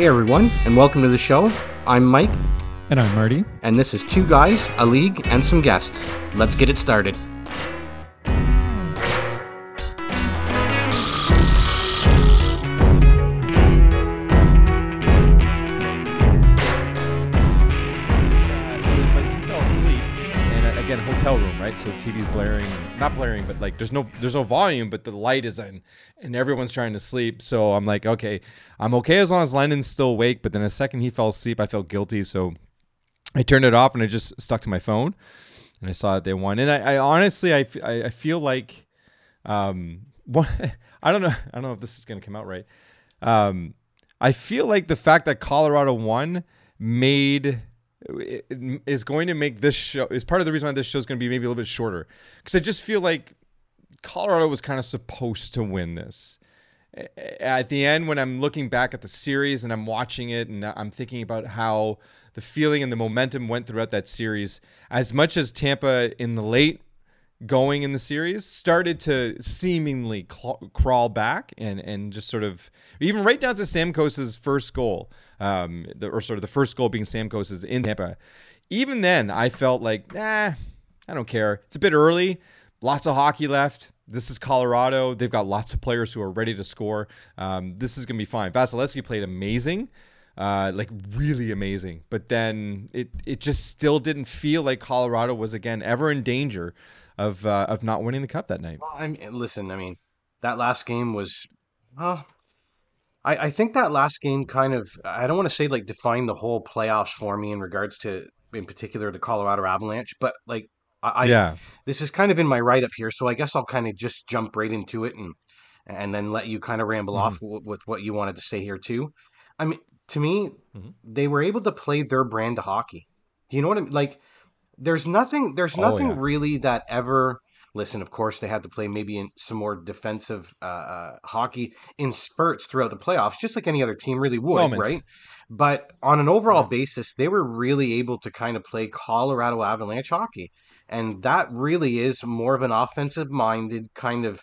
Hey everyone, and welcome to the show. I'm Mike, And I'm Marty. and this is Two Guys, a League, and some guests. Let's get it started. So TV's blaring, not blaring, but like there's no there's no volume, but the light is in, and everyone's trying to sleep. So I'm like, okay, I'm okay as long as London's still awake. But then a second he fell asleep, I felt guilty, so I turned it off and I just stuck to my phone, and I saw that they won. And I, I honestly, I, I- feel like, um, one, I don't know, I don't know if this is gonna come out right. Um, I feel like the fact that Colorado won made is going to make this show is part of the reason why this show is going to be maybe a little bit shorter because I just feel like Colorado was kind of supposed to win this. At the end, when I'm looking back at the series and I'm watching it and I'm thinking about how the feeling and the momentum went throughout that series, as much as Tampa in the late going in the series started to seemingly crawl back and and just sort of even right down to Stamkos's first goal, um, the, or sort of the first goal being Stamkos's in Tampa. Even then, I felt like, nah, I don't care. It's a bit early. Lots of hockey left. This is Colorado. They've got lots of players who are ready to score. Um, this is gonna be fine. Vasilevskiy played amazing. Uh, like really amazing, but then it it just still didn't feel like Colorado was again ever in danger of uh, of not winning the cup that night. Well, I listen, I mean, that last game was, well, I, I think that last game kind of, I don't want to say like defined the whole playoffs for me in regards to, in particular, the Colorado Avalanche, but like, I, I yeah, this is kind of in my write up here, so I guess I'll kind of just jump right into it and and then let you kind of ramble Mhm. off w- with what you wanted to say here too. I mean, to me, Mhm. they were able to play their brand of hockey. Do you know what I mean? Like, there's nothing, there's Oh, nothing yeah. really that ever. Listen, of course, they had to play maybe in some more defensive uh, uh, hockey in spurts throughout the playoffs, just like any other team really would, Moments. right? But on an overall Yeah. basis, they were really able to kind of play Colorado Avalanche hockey and that really is more of an offensive minded kind of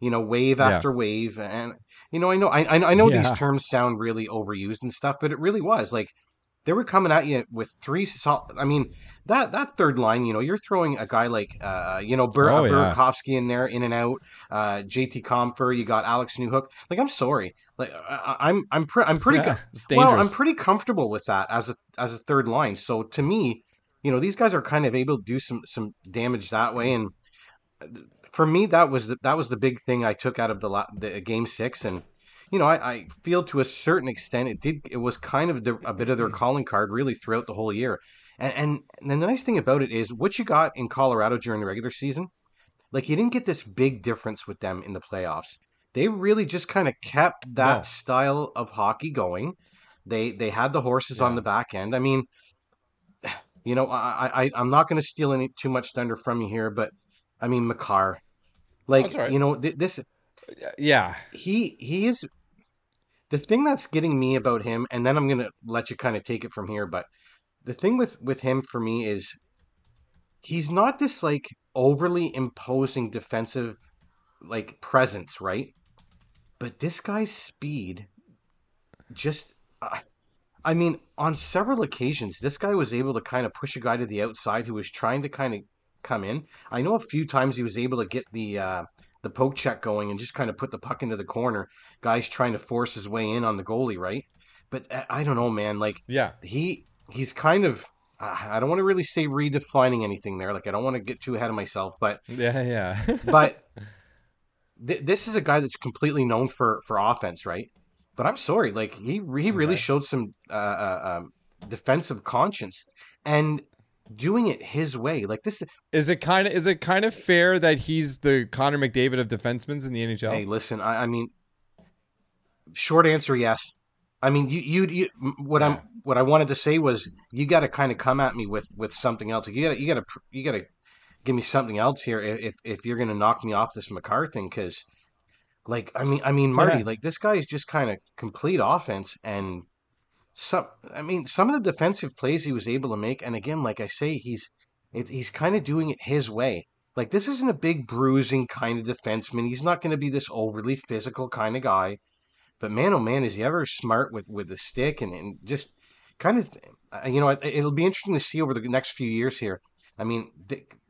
you know wave Yeah. after wave and you know i know i, I I know these terms sound really overused and stuff but it really was like they were coming at you with three sol- i mean that that third line you know you're throwing a guy like uh you know Bur- Oh, yeah. Burakovsky in there in and out uh jt Compher you got alex newhook like i'm sorry like I, I- i'm i'm pre- i'm pretty Yeah, co- well, I'm pretty comfortable with that as a as a third line. So to me, you know, these guys are kind of able to do some some damage that way. And for me, that was the, that was the big thing I took out of the la- the game six. And you know, I, I feel to a certain extent it did it was kind of the, a bit of their mm-hmm. calling card really throughout the whole year. And, and and then the nice thing about it is what you got in Colorado during the regular season, like you didn't get this big difference with them in the playoffs. They really just kind of kept that No. style of hockey going. They they had the horses on the back end. I mean, you know, I I I'm not going to steal any too much thunder from you here, but I mean, Makar, like right. you know, th- this yeah, he he is the thing that's getting me about him, and then I'm gonna let you kind of take it from here. But the thing with with him for me is he's not this like overly imposing defensive like presence, right? But this guy's speed just. Uh, I mean, on several occasions, this guy was able to kind of push a guy to the outside who was trying to kind of come in. I know a few times he was able to get the uh, the poke check going and just kind of put the puck into the corner. Guys trying to force his way in on the goalie, right? But uh, I don't know, man. Like yeah, he he's kind of I don't want to really say redefining anything there. Like I don't want to get too ahead of myself, but yeah, yeah. but th- this is a guy that's completely known for for offense, right? But I'm sorry, like he he really Okay. showed some uh, uh, um, defensive conscience and doing it his way. Like this, is it kind of is it kind of fair that he's the Connor McDavid of defensemen in the NHL? hey, listen, I, I mean, short answer, yes. I mean, you you, you what. I'm what I wanted to say was you got to kind of come at me with with something else. You got to you got to you got to give me something else here if if you're gonna knock me off this Makar thing because. Like I mean, I mean, Marty, Yeah. like this guy is just kind of complete offense, and some. I mean, some of the defensive plays he was able to make, and again, like I say, he's he's kind of doing it his way. Like this isn't a big bruising kind of defenseman. He's not going to be this overly physical kind of guy, but man, oh man, is he ever smart with with the stick and, and just kind of, uh, you know, it, it'll be interesting to see over the next few years here. I mean,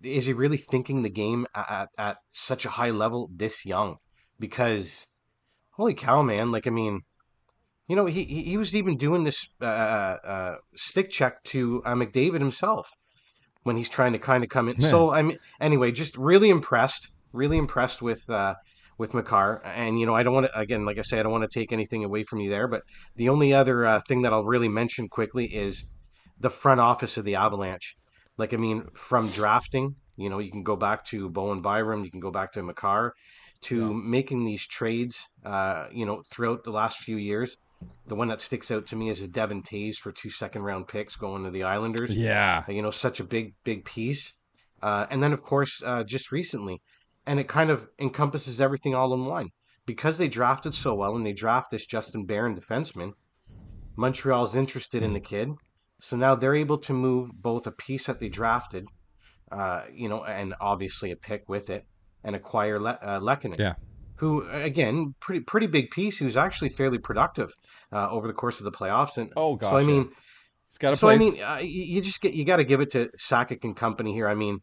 is he really thinking the game at, at such a high level this young? Because holy cow, man! Like, I mean, you know, he he was even doing this uh, uh, uh, stick check to uh, McDavid himself when he's trying to kind of come in. Man. So I mean, anyway, just really impressed, really impressed with uh, with Makar. And you know, I don't want to again, like I say, I don't want to take anything away from you there. But the only other uh, thing that I'll really mention quickly is the front office of the Avalanche. Like I mean, from drafting, you know, you can go back to Bowen Byram, you can go back to Makar, to Yeah. making these trades. Uh, you know, throughout the last few years. The one that sticks out to me is a Devon Toews for two second round picks going to the Islanders Yeah. uh, you know, such a big, big piece. Uh, and then, of course, uh, just recently, and it kind of encompasses everything all in one. Because they drafted so well and they draft this Justin Barron defenseman, Montreal's interested in the kid. So now they're able to move both a piece that they drafted, uh, you know, and obviously a pick with it, and acquire Le- uh, Yeah. Who again pretty pretty big piece He was actually fairly productive uh, over the course of the playoffs. And Oh, gosh, so i yeah. mean He's got a so place. i mean uh, you just get you got to give it to Sakic and company here. I mean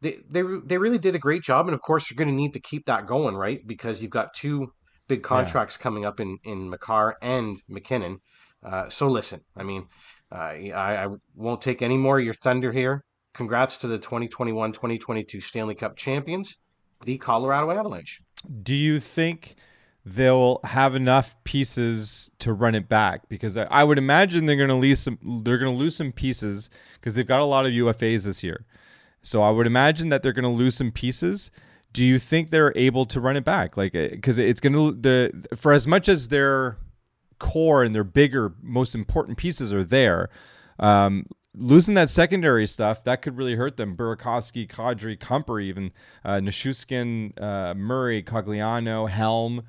they they they really did a great job. And of course you're going to need to keep that going right? Because you've got two big contracts coming up in in Makar and MacKinnon. Uh, so listen i mean uh, I, I won't take any more of your thunder here. Congrats to the 2021-2022 stanley cup champions the colorado avalanche do you think they'll have enough pieces to run it back? Because I, I would imagine they're going to lose some. They're going to lose some pieces because they've got a lot of UFAs this year. So I would imagine that they're going to lose some pieces. Do you think they're able to run it back? Like, because it's going to the for as much as their core and their bigger, most important pieces are there. Um, losing that secondary stuff that could really hurt them. Burakovsky, Kadri, Kuemper, even uh, Nichushkin, uh, Murray, Cogliano, Helm.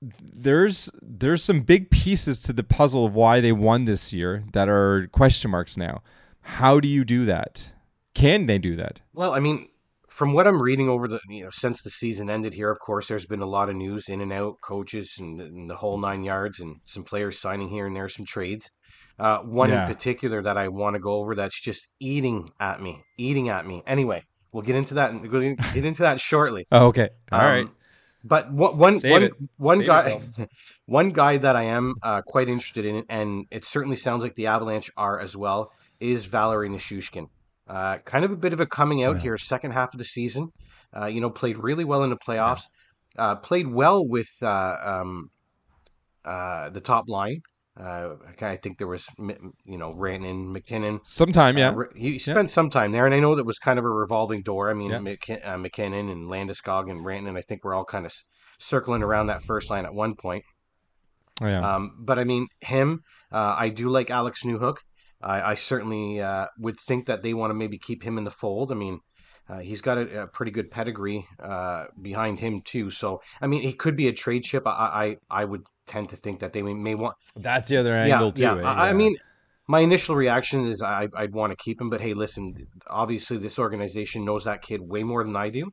There's there's some big pieces to the puzzle of why they won this year that are question marks now. How do you do that? Can they do that? Well, I mean, from what I'm reading over the you know since the season ended here, of course, there's been a lot of news in and out, coaches and, and the whole nine yards, and some players signing here and there, some trades. Uh, one Yeah. in particular that I want to go over that's just eating at me, eating at me. Anyway, we'll get into that and we'll get into that shortly. Oh, okay. All right. Um, But one one Save one one guy one guy that I am uh, quite interested in, and it certainly sounds like the Avalanche are as well, is Valeri Nichushkin. Uh, kind of a bit of a coming out Yeah. here, second half of the season. Uh, you know, played really well in the playoffs. Uh, played well with uh, um, uh, the top line. Uh, I think there was, you know, Rantanen, MacKinnon. Sometime, yeah. Uh, he spent some time there, and I know that was kind of a revolving door. I mean, Yeah. McK- uh, MacKinnon and Landeskog and Rantanen, I think we're all kind of circling around that first line at one point. Oh, yeah. Um, but I mean, him, uh, I do like Alex Newhook. I, I certainly uh, would think that they want to maybe keep him in the fold. I mean, uh, he's got a, a pretty good pedigree uh, behind him too. So I mean, he could be a trade chip. I I, I would tend to think that they may, want. That's the other Yeah, angle too. yeah. eh? I, I mean, my initial reaction is I, I'd want to keep him, but hey, listen, obviously this organization knows that kid way more than I do,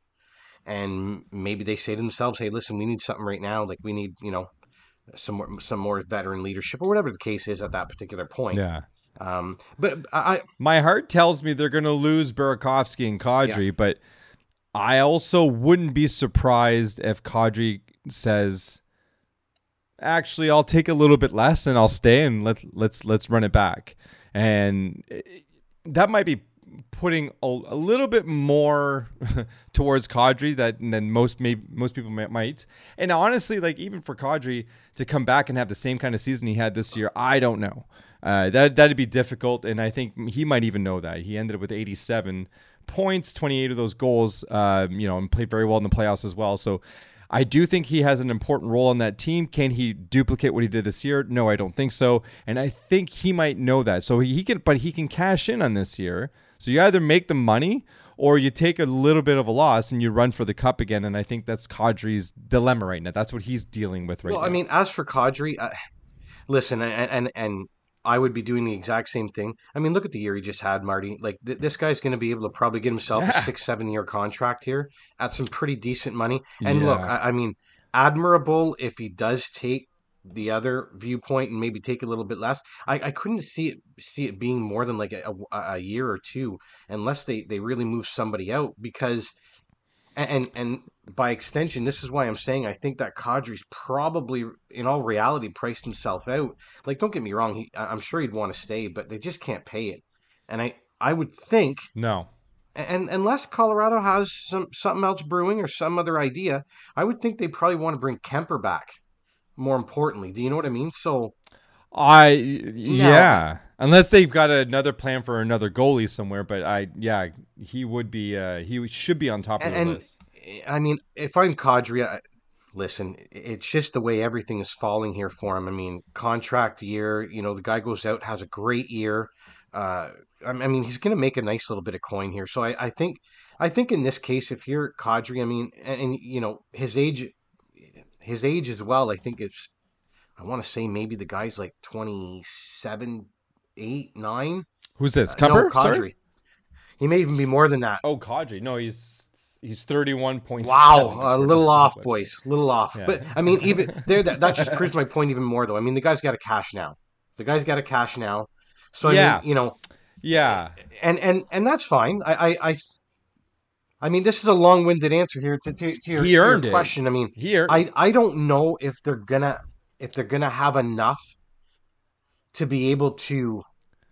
and maybe they say to themselves, hey, listen, we need something right now. Like we need, you know, some more, some more veteran leadership or whatever the case is at that particular point. yeah. Um, but I, My heart tells me they're going to lose Burakovsky and Kadri, but I also wouldn't be surprised if Kadri says, "Actually, I'll take a little bit less and I'll stay and let let's let's run it back." And it- that might be putting a, a little bit more towards Kadri that than most may, most people may- might. And honestly, like even for Kadri to come back and have the same kind of season he had this year, I don't know. Uh, that that'd be difficult, and I think he might even know that. He ended up with 87 points, 28 of those goals, uh, you know, and played very well in the playoffs as well. So. I do think he has an important role on that team. Can he duplicate what he did this year? No, I don't think so. And I think he might know that. So he, he can, but he can cash in on this year. So you either make the money or you take a little bit of a loss and you run for the cup again. And I think that's Kadri's dilemma right now. That's what he's dealing with right well, now. Well, I mean, as for Kadri, uh, listen, and, and and I would be doing the exact same thing. I mean, look at the year he just had, Marty. Like th- this guy's going to be able to probably get himself Yeah. a six, seven year contract here at some pretty decent money. And look, I, I mean, admirable if he does take the other viewpoint and maybe take a little bit less. I, I couldn't see it see it being more than like a, a, a year or two unless they, they really move somebody out because and and by extension, this is why I'm saying I think that Kadri's probably, in all reality, priced himself out. Like, don't get me wrong, he I'm sure he'd want to stay, but they just can't pay it. And I I would think No. and unless Colorado has some something else brewing or some other idea, I would think they probably want to bring Kuemper back. More importantly, do you know what I mean? So I yeah, unless they've got another plan for another goalie somewhere, but I yeah, he would be uh he should be on top of and, the and list. I mean, if I'm Kadri, I, listen, it's just the way everything is falling here for him. I mean, contract year, you know, the guy goes out has a great year. Uh, I mean, he's going to make a nice little bit of coin here. So I, I think, I think in this case, if you're Kadri, I mean, and, and you know his age, his age as well. I think it's, I want to say maybe the guy's like 27, 8, 9. Who's this? Uh, no, Kadri. Sorry? He may even be more than that. Oh, Kadri. No, he's he's thirty one point. Wow, a little off, boys, a little off. Yeah. But I mean, even there, that, that just proves my point even more, though. I mean, the guy's got a cash now. The guy's got a cash now. So I Yeah. mean, you know, Yeah, and and and that's fine. I I I, I mean, this is a long-winded answer here to, to, to your, He to your earned it. question. I mean, here. I I don't know if they're gonna if they're gonna have enough to be able to,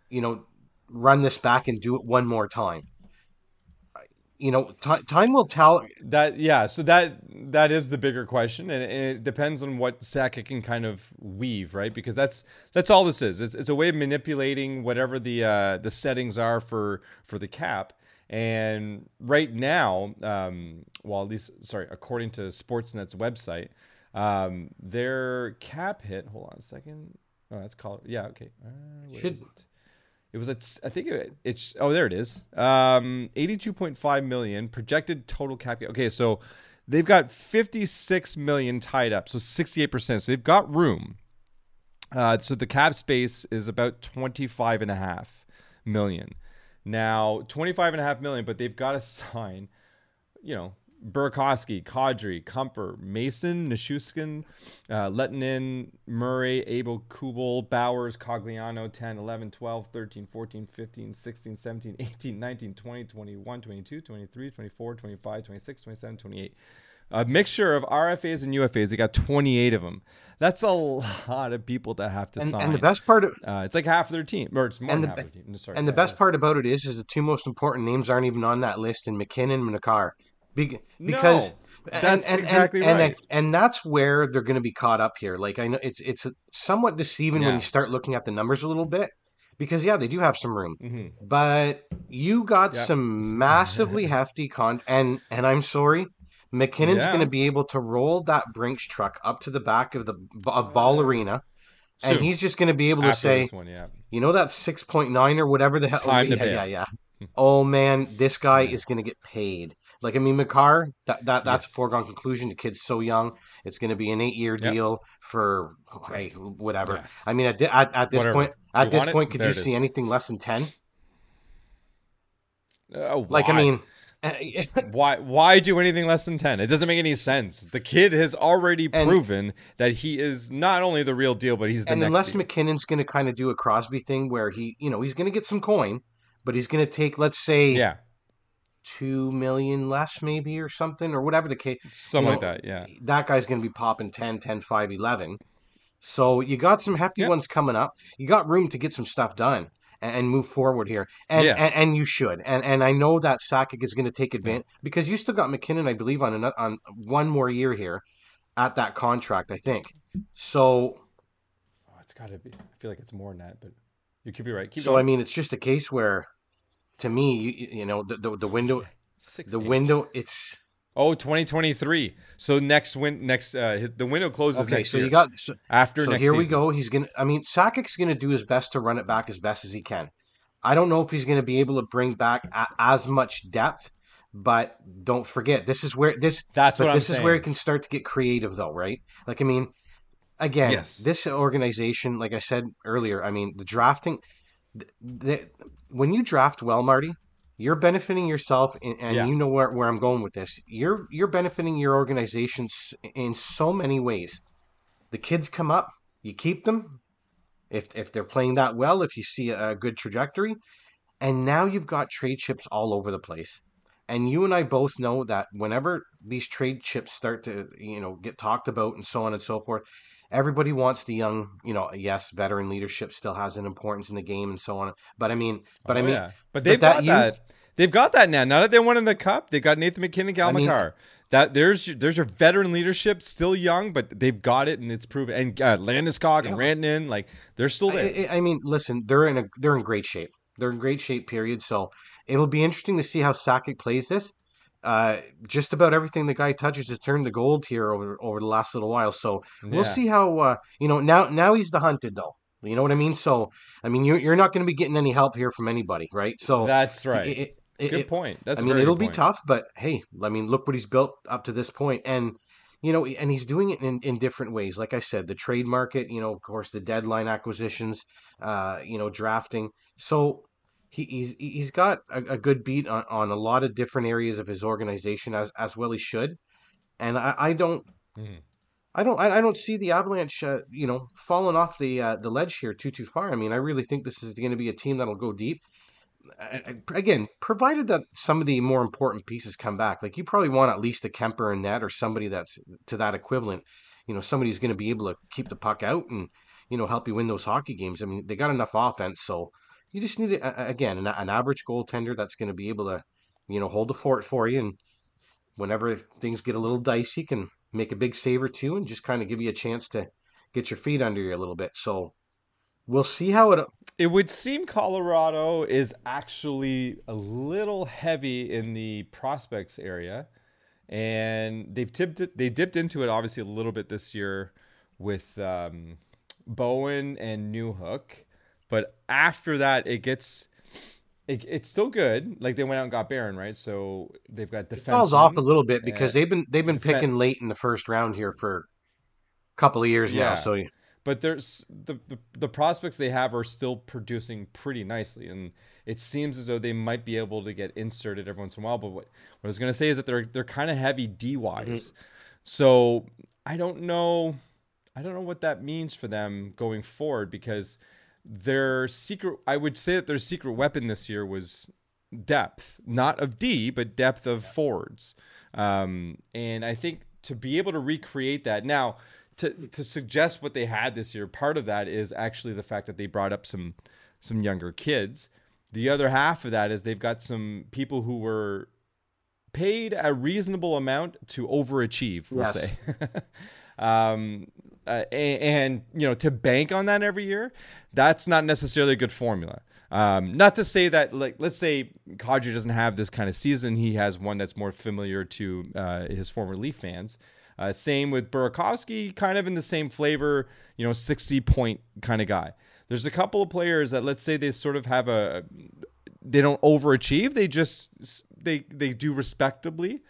you know, run this back and do it one more time. You know, ti time will tell. That yeah, so that that is the bigger question, and it depends on what Sakic can kind of weave, right? Because that's that's all this is. It's, it's a way of manipulating whatever the uh, the settings are for for the cap. And right now, um, well, at least sorry, according to Sportsnet's website, um, their cap hit. Hold on a second. Oh, that's color. Yeah, okay. Uh, Should- is it? It was at I think it, it's oh there it is. Um 82.5 million projected total cap. Okay, so they've got 56 million tied up, so 68%. So they've got room. Uh, so the cap space is about 25 and a half million. Now, 25 and a half million, but they've got to sign, you know, Burakovsky, Kadri, Kuemper, Mason, Nichushkin, uh, Lettinen, Murray, Abel, Kubel, Bowers, Cogliano, 10, 11, 12, 13, 14, 15, 16, 17, 18, 19, 20, 21, 22, 23, 24, 25, 26, 27, 28. A mixture of RFAs and UFAs. They got 28 of them. That's a lot of people to have to And, sign. and the best part of uh, it's like half of their team, or it's more And than the half of their team. Sorry, and the best part about it is, is the two most important names aren't even on that list in MacKinnon and Makar. Be- No, because that's and, and, exactly and, right. And, and that's where they're going to be caught up here. Like I know it's it's somewhat deceiving when you start looking at the numbers a little bit, because yeah, they do have some room, Mhm. but you got Yep. some massively hefty con and and I'm sorry. MacKinnon's Yeah. going to be able to roll that Brinks truck up to the back of the of Ball Arena, and he's just going to be able to After say, one, yeah. you know that six point nine or whatever the hell. Time to yeah, yeah, yeah. Oh man, this guy is going to get paid. Like I mean, Makar, that, that that's a foregone conclusion. The kid's so young; it's going to be an eight-year Yep. deal for hey, whatever. Yes. I mean, at, at, at this Whatever. point, at You this want it? point, could There you it is. see anything less than ten? Uh, Like I mean, why why do anything less than 10 it doesn't make any sense the kid has already And- proven that he is not only the real deal but he's the and next unless deal. MacKinnon's going to kind of do a Crosby thing where he, you know, he's going to get some coin, but he's going to take, let's say, yeah two million less, maybe or something, or whatever the case. something you know, like that yeah that guy's going to be popping 10, 10, 5, 11. So you got some hefty Yep. ones coming up. You got room to get some stuff done and, and move forward here. And, Yes. and and you should. And and I know that Sakic is going to take advantage because you still got MacKinnon, I believe, on another, on one more year here at that contract, I think. So oh, it's got to be i feel like it's more than that but you could be right keep so going I mean, it's just a case where, to me, you, you know, the, the the window, Six, the eight. window, it's oh 2023 so next win next uh his, the window closes okay. next So year you got so, after so next here we go. He's gonna. I mean, Sakic's gonna do his best to run it back as best as he can. I don't know if he's gonna be able to bring back a, as much depth, but don't forget this is where this. That's but what I'm this is where it can start to get creative, though, right? Like, I mean, again, Yes. this organization, like I said earlier, I mean, the drafting, when you draft well, Marty, you're benefiting yourself, and, and Yeah. you know where, where I'm going with this. You're you're benefiting your organization in so many ways. The kids come up, you keep them if if they're playing that well, if you see a good trajectory, and now you've got trade chips all over the place. And you and I both know that whenever these trade chips start to, you know, get talked about and so on and so forth, everybody wants the young, you know, yes, veteran leadership still has an importance in the game and so on. But I mean, but Oh, I mean, yeah. but they've that got youth- that. They've got that now. Now that they won in the cup, they've got Nathan MacKinnon, Gal I mean- Makar. That there's there's your veteran leadership, still young, but they've got it and it's proven. And uh, Landeskog and Rantanen, like they're still there. I, I I mean, listen, they're in a they're in great shape. They're in great shape. Period. So it'll be interesting to see how Sakic plays this. Uh, just about everything the guy touches has turned to gold here over over the last little while. So we'll Yeah. see how uh, you know now now he's the hunted though. You know what I mean? So I mean, you're you're not going to be getting any help here from anybody, right? So That's right. it- it- Good it- point. That's I mean, it'll be point. tough, but hey, I mean, look what he's built up to this point, and you know, and he's doing it in, in different ways. Like I said, the trade market, you know, of course, the deadline acquisitions, uh, you know, drafting. So he, he's he's got a, a good beat on, on a lot of different areas of his organization, as as well he should. And I, I don't. Mhm. I don't. I I don't see the Avalanche, uh, you know, falling off the uh, the ledge here too too far. I mean, I really think this is going to be a team that'll go deep I- again, provided that some of the more important pieces come back, like you probably want at least a Kuemper in net or somebody that's to that equivalent. You know, somebody who's going to be able to keep the puck out and you know help you win those hockey games. I mean, they got enough offense, so you just need a, again an, an average goaltender that's going to be able to you know hold the fort for you, and whenever things get a little dicey, can make a big save or two and just kind of give you a chance to get your feet under you a little bit. So we'll see how it It would seem Colorado is actually a little heavy in the prospects area, and they've tipped it. They dipped into it obviously a little bit this year with um, Bowen and Newhook, but after that it gets. It, it's still good. Like they went out and got Barron, right? So they've got defense. falls off a little bit because they've been they've been Defen- picking late in the first round here for a couple of years Yeah. now. So but there's the, the the prospects they have are still producing pretty nicely and it seems as though they might be able to get inserted every once in a while but what, what i was going to say is that they're they're kind of heavy d wise mm-hmm. so i don't know i don't know what that means for them going forward because their secret i would say that their secret weapon this year was depth not of d but depth of forwards. Um, and i think to be able to recreate that now to, to suggest what they had this year part of that is actually the fact that they brought up some some younger kids. The other half of that is they've got some people who were paid a reasonable amount to overachieve we'll Yes. say. Um, uh, and, you know to bank on that every year that's not necessarily a good formula. Um, not to say that like let's say Kadri doesn't have this kind of season he has one that's more familiar to uh, his former Leaf fans. Uh, same with Burakovsky kind of in the same flavor you know 60 point kind of guy. There's a couple of players that let's say they sort of have a they don't overachieve they just they they do respectably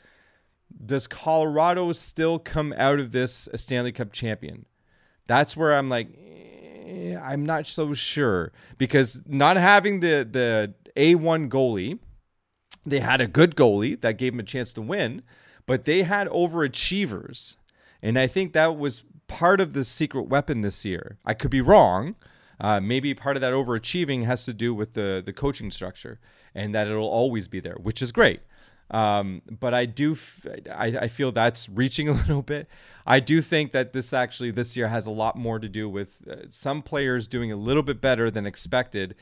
does Colorado still come out of this a Stanley Cup champion? That's where I'm like, eh, I'm not so sure because not having the the A1 goalie, they had a good goalie that gave them a chance to win, but they had overachievers, and I think that was part of the secret weapon this year. I could be wrong. Uh, maybe part of that overachieving has to do with the the coaching structure, and that it'll always be there, which is great. Um, but I do, f- I, I feel that's reaching a little bit. I do think that this actually this year has a lot more to do with uh, some players doing a little bit better than expected,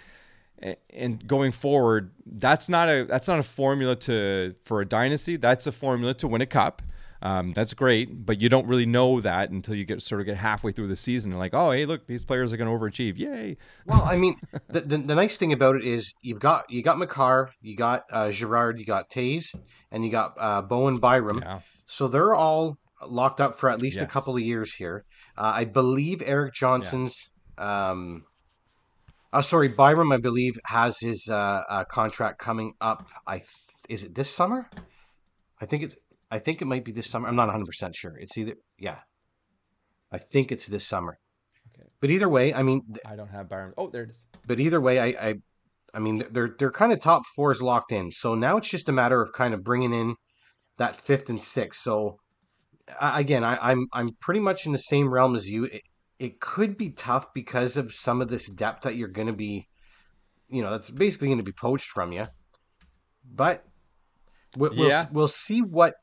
and going forward, that's not a that's not a formula to for a dynasty. That's a formula to win a cup. Um, that's great, but you don't really know that until you get sort of get halfway through the season. and like, oh, hey, look, these players are going to overachieve. Yay! well, I mean, the, the the nice thing about it is you've got you got Makar, you got uh, Girard, you got Toews, and you got uh, Bowen Byram. Yeah. So they're all locked up for at least a couple of years here. Uh, I believe Erik Johnson's. Um, oh, sorry, Byram. I believe has his uh, uh, contract coming up. I th- is it this summer? I think it's. I think it might be this summer. I'm not 100 percent sure. It's either yeah. I think it's this summer. Okay. But either way, I mean, th- I don't have Byram. Oh, there it is. but either way, I, I, I mean, they're they're kind of top fours locked in. So now it's just a matter of kind of bringing in that fifth and sixth. So I- again, I, I'm I'm pretty much in the same realm as you. It- it could be tough because of some of this depth that you're going to be, you know, that's basically going to be poached from you. But we'll, Yeah. we'll, we'll see what.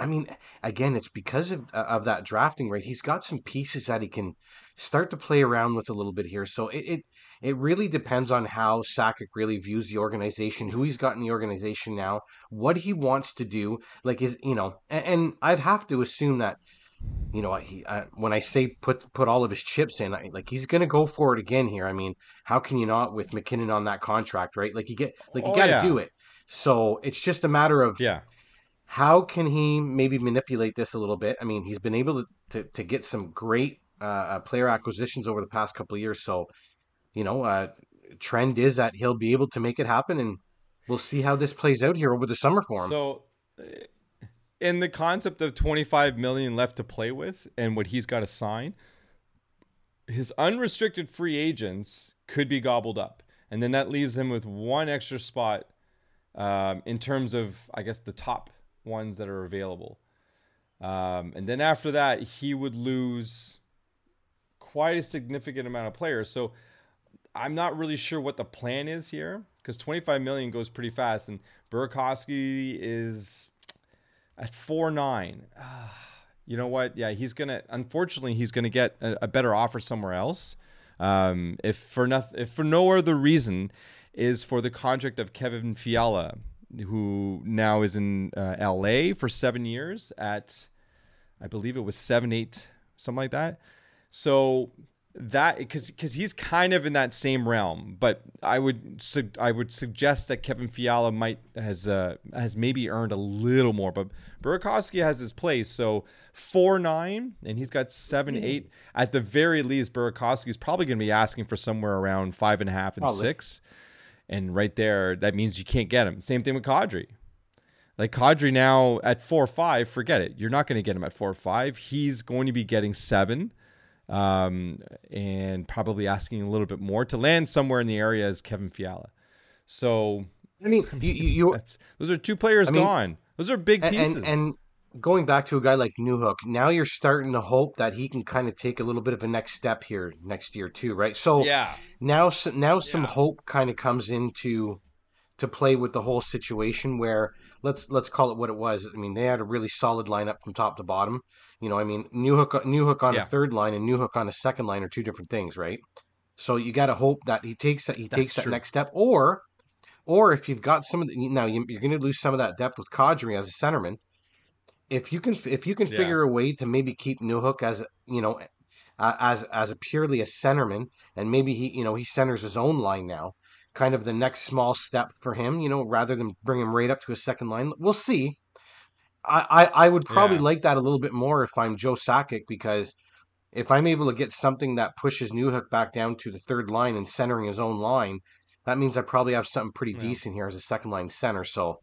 I mean, again, it's because of uh, of that drafting right. He's got some pieces that he can start to play around with a little bit here. So it it, it really depends on how Sakic really views the organization, who he's got in the organization now, what he wants to do. Like is you know, and, and I'd have to assume that you know, he I, when I say put put all of his chips in, I, like he's going to go for it again here. I mean, how can you not with MacKinnon on that contract, right? Like you get like you Oh, got to yeah. do it. So it's just a matter of Yeah. How can he maybe manipulate this a little bit. I mean, he's been able to to, to get some great uh, uh, player acquisitions over the past couple of years. So you know, uh, trend is that he'll be able to make it happen, and we'll see how this plays out here over the summer for him. So, uh, in the concept of 25 million left to play with and what he's got to sign, his unrestricted free agents could be gobbled up. And then that leaves him with one extra spot um, in terms of, I guess, the top ones that are available. Um, and then after that, he would lose quite a significant amount of players. So I'm not really sure what the plan is here because 25 million goes pretty fast, and Burakovsky is at four nine. You know what? Yeah, he's gonna. Unfortunately, he's gonna get a, a better offer somewhere else. Um, if for nothing, if for no other reason, is for the contract of Kevin Fiala, who now is in uh, L.A. for seven years at, I believe it was seven eight, something like that. So that because because he's kind of in that same realm, but I would su- I would suggest that Kevin Fiala might has uh, has maybe earned a little more, but Burakovsky has his place. So four nine, and he's got seven eight. At the very least, Burakovsky is probably going to be asking for somewhere around five and a half and Probably. six, and right there that means you can't get him. Same thing with Kadri. Like Kadri now at four or five, forget it. You're not going to get him at four or five. He's going to be getting seven um, and probably asking a little bit more to land somewhere in the area as Kevin Fiala. So I mean, you you, those are two players I mean- gone. Those are big pieces. and and going back to a guy like Newhook, now you're starting to hope that he can kind of take a little bit of a next step here next year too, right? So yeah, now now some Yeah. hope kind of comes into to play with the whole situation where let's let's call it what it was. I mean, they had a really solid lineup from top to bottom. You know, I mean, Newhook Newhook on Yeah. a third line and Newhook on a second line are two different things, right? So you got to hope that he takes that he That's takes that true. next step, or or if you've got some of the, now you- you're going to lose some of that depth with Kadri as a centerman. If you can if you can Yeah. figure a way to maybe keep Newhook as you know uh, as as a purely a centerman, and maybe he you know he centers his own line now, kind of the next small step for him, you know, rather than bring him right up to a second line. We'll see. I I, I would probably Yeah. like that a little bit more if I'm Joe Sakic because if I'm able to get something that pushes Newhook back down to the third line and centering his own line, that means I probably have something pretty Yeah. decent here as a second line center. So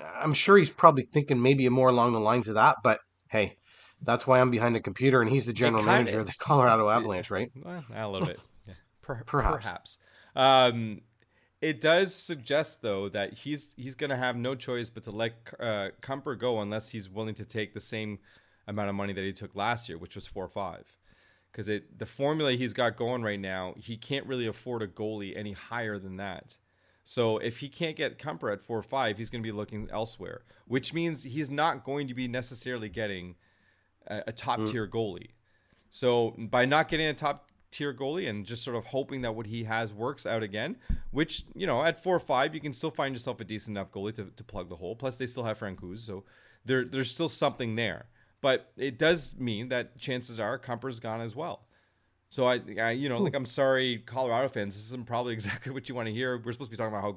I'm sure he's probably thinking maybe more along the lines of that. But hey, that's why I'm behind the computer and he's the general manager of the Colorado Avalanche, right? Well, a little bit. Yeah. Per- Perhaps. perhaps. Um, it does suggest though that he's he's going to have no choice but to let uh, Kuemper go unless he's willing to take the same amount of money that he took last year, which was four or five. Because it the formula he's got going right now, he can't really afford a goalie any higher than that. So if he can't get Kuemper at four or five, he's going to be looking elsewhere, which means he's not going to be necessarily getting a, a top mm. tier goalie. So by not getting a top tier goalie and just sort of hoping that what he has works out again, which you know at four or five you can still find yourself a decent enough goalie to, to plug the hole. Plus they still have Francouz, so there there's still something there. But it does mean that chances are Kuemper's gone as well. So I, I you know, like I'm sorry, Colorado fans, this isn't probably exactly what you want to hear. We're supposed to be talking about how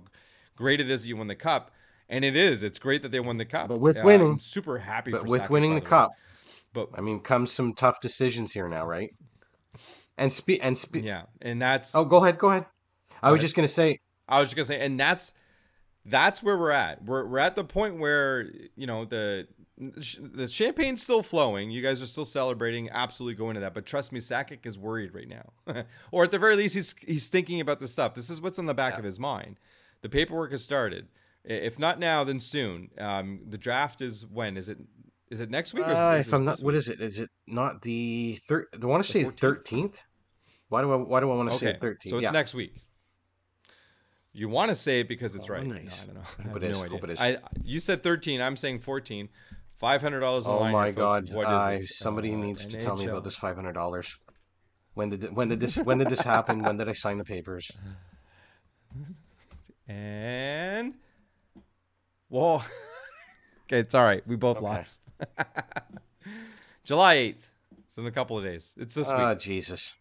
great it is that you won the cup. And it is. It's great that they won the cup. But with Uh, winning- I'm super happy. But with Sakic, winning by the cup, But I mean, comes some tough decisions here now, right? And spe- and spe- yeah, and that's Oh, go ahead, go ahead. I was ahead. just gonna say, I was just gonna say, and that's that's where we're at. We're we're at the point where you know the the champagne's still flowing. You guys are still celebrating, absolutely going to that. But trust me, Sakic is worried right now, or at the very least, he's he's thinking about this stuff. This is what's on the back Yeah. of his mind. The paperwork has started. If not now, then soon. Um, the draft is when? Is it Is it next week? Or Uh, is if it I'm not, this what week? is it? Is it not the third? I want to say thirteenth? Why do I? Why do I want to Okay, say thirteenth? so it's yeah. next week. You want to say it because it's Oh, right. nice. No, I don't know. I Hope have it no idea. hope it is. I, you said 13. I'm saying 14. Five hundred dollars. Oh my God! What is I, it? somebody Uh, needs to tell me about this five hundred dollars. When did when did this when did this happen? When did I sign the papers? And whoa. okay, it's all right. We both Okay. lost. July 8th. So in a couple of days. It's this week. Ah, Jesus.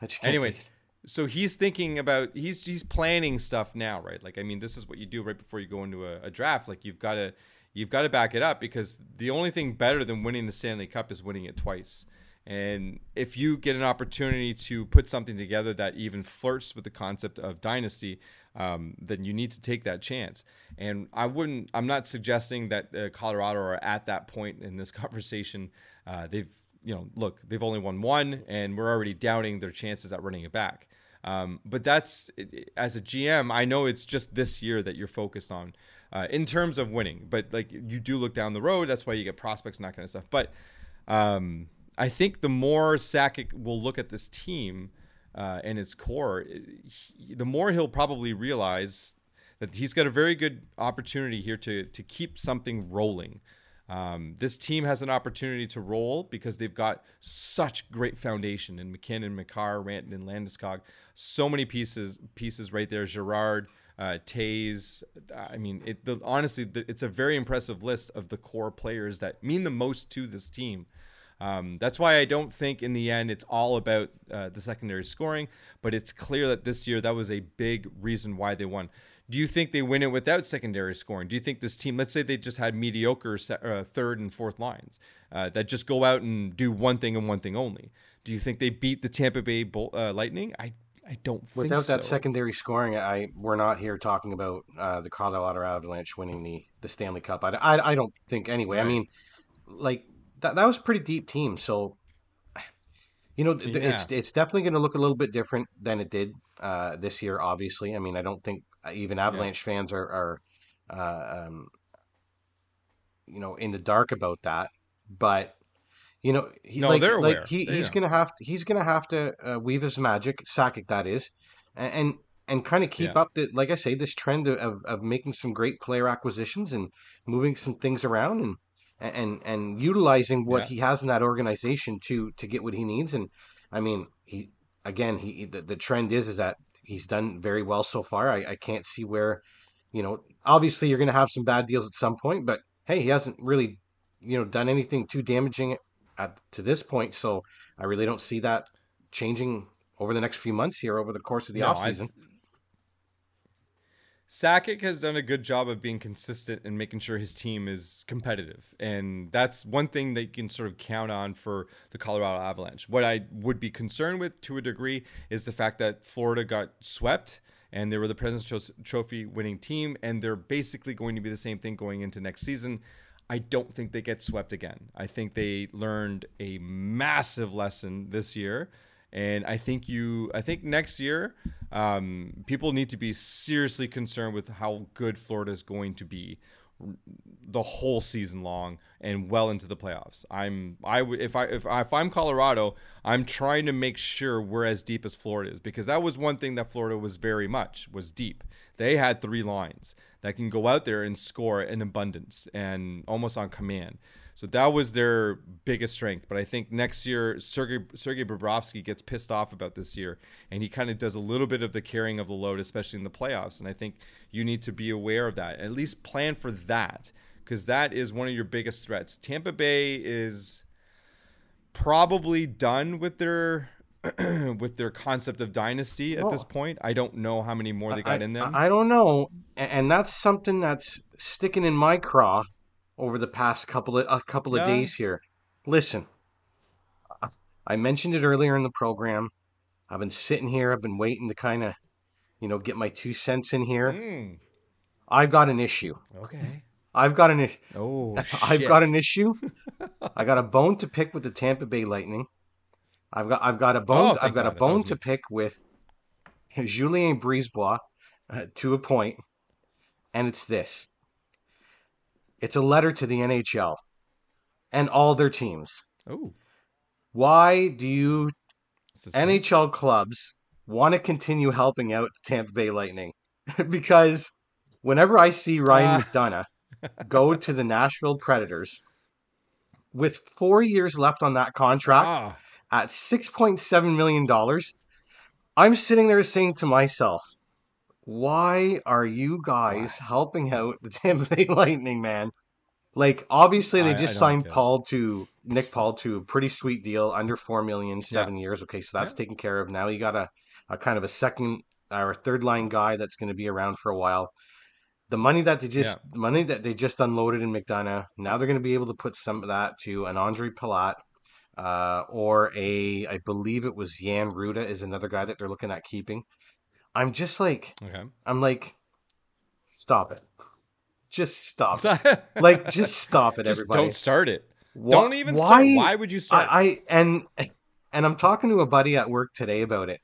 I Anyways, take- so he's thinking about he's he's planning stuff now, right? Like I mean, this is what you do right before you go into a, a draft. Like you've got to you've got to back it up because the only thing better than winning the Stanley Cup is winning it twice. And if you get an opportunity to put something together that even flirts with the concept of dynasty, um, then you need to take that chance. And I wouldn't. I'm not suggesting that uh, Colorado are at that point in this conversation. Uh, they've you know, look, they've only won one, and we're already doubting their chances at running it back. Um, but that's as a GM, I know it's just this year that you're focused on uh, in terms of winning. But like you do look down the road, that's why you get prospects and that kind of stuff. But um, I think the more Sakic will look at this team uh, and its core, he, the more he'll probably realize that he's got a very good opportunity here to to keep something rolling. Um, this team has an opportunity to roll because they've got such great foundation in MacKinnon, Makar, Ranton, and Landeskog. So many pieces pieces right there. Girard, uh, Toews. I mean, it, the, honestly, the, it's a very impressive list of the core players that mean the most to this team. Um, that's why I don't think in the end it's all about uh, the secondary scoring, but it's clear that this year that was a big reason why they won. Do you think they win it without secondary scoring? Do you think this team, let's say they just had mediocre uh, third and fourth lines uh, that just go out and do one thing and one thing only? Do you think they beat the Tampa Bay Bull, uh, Lightning? I I don't think Without that so. secondary scoring, I we're not here talking about uh, the Colorado Avalanche winning the, the Stanley Cup. I, I, I don't think anyway. I mean, like that that was pretty deep team. So, you know, th- it's Yeah. it's definitely going to look a little bit different than it did uh, this year. Obviously, I mean, I don't think uh, even Avalanche fans are are uh, um, you know in the dark about that. But you know, he, No, like, they're like aware. he, They he's gonna have to, he's gonna have to uh, weave his magic, Sakic that is, and and, and kind of keep Yeah. up the like I say this trend of of making some great player acquisitions and moving some things around and and and utilizing what Yeah. he has in that organization to to get what he needs. And I mean, he again, he the, the trend is is that he's done very well so far. I, I can't see where, you know, obviously you're going to have some bad deals at some point, but hey, he hasn't really, you know, done anything too damaging at to this point. So I really don't see that changing over the next few months here over the course of the No, I- offseason. Sakic has done a good job of being consistent and making sure his team is competitive. And that's one thing that you can sort of count on for the Colorado Avalanche. What I would be concerned with to a degree is the fact that Florida got swept and they were the President's Trophy winning team. And they're basically going to be the same thing going into next season. I don't think they get swept again. I think they learned a massive lesson this year. And I think you, I think next year, um, people need to be seriously concerned with how good Florida is going to be the whole season long and well into the playoffs. I'm, I would, if I, if, I, if I'm Colorado, I'm trying to make sure we're as deep as Florida is because that was one thing that Florida was very much was deep. They had three lines that can go out there and score in abundance and almost on command. So that was their biggest strength. But I think next year, Sergei, Sergei Bobrovsky gets pissed off about this year, and he kind of does a little bit of the carrying of the load, especially in the playoffs. And I think you need to be aware of that. At least plan for that, because that is one of your biggest threats. Tampa Bay is probably done with their with their concept of dynasty at Well, this point. I don't know how many more they got I, in them. I, don't know, and that's something that's sticking in my craw over the past couple of a couple of Yeah. days here. Listen, I- I mentioned it earlier in the program. I've been sitting here. I've been waiting to kind of, you know, get my two cents in here. Mm, I've got an issue. okay. I've got an issue. Oh, I've got an issue. I got a bone to pick with the Tampa Bay Lightning. I've got I've got a bone Oh, I've got a God. That bone to me. pick with Julien Brisebois uh, to a point, and it's this. It's a letter to the NHL and all their teams. Oh, Why do you. NHL clubs want to continue helping out the Tampa Bay Lightning? because whenever I see Ryan Ah. McDonagh go to the Nashville Predators with four years left on that contract Ah, at $6.7 million, I'm sitting there saying to myself, why are you guys helping out the Tampa Bay Lightning, man? Like, obviously, they I- just I signed. Paul to Nick Paul to a pretty sweet deal, under four million, seven years. Okay, so that's Yeah. taken care of. Now you got a, a kind of a second or a third line guy that's going to be around for a while. The money that they just Yeah. money that they just unloaded in McDonagh, now they're going to be able to put some of that to an Ondrej Palat, uh, or a I believe it was Jan Rutta is another guy that they're looking at keeping. I'm just like okay. I'm like, stop it, just stop it. Like, just stop it, just everybody. don't start it. Don't even why? start. Why would you start? I, I and and I'm talking to a buddy at work today about it.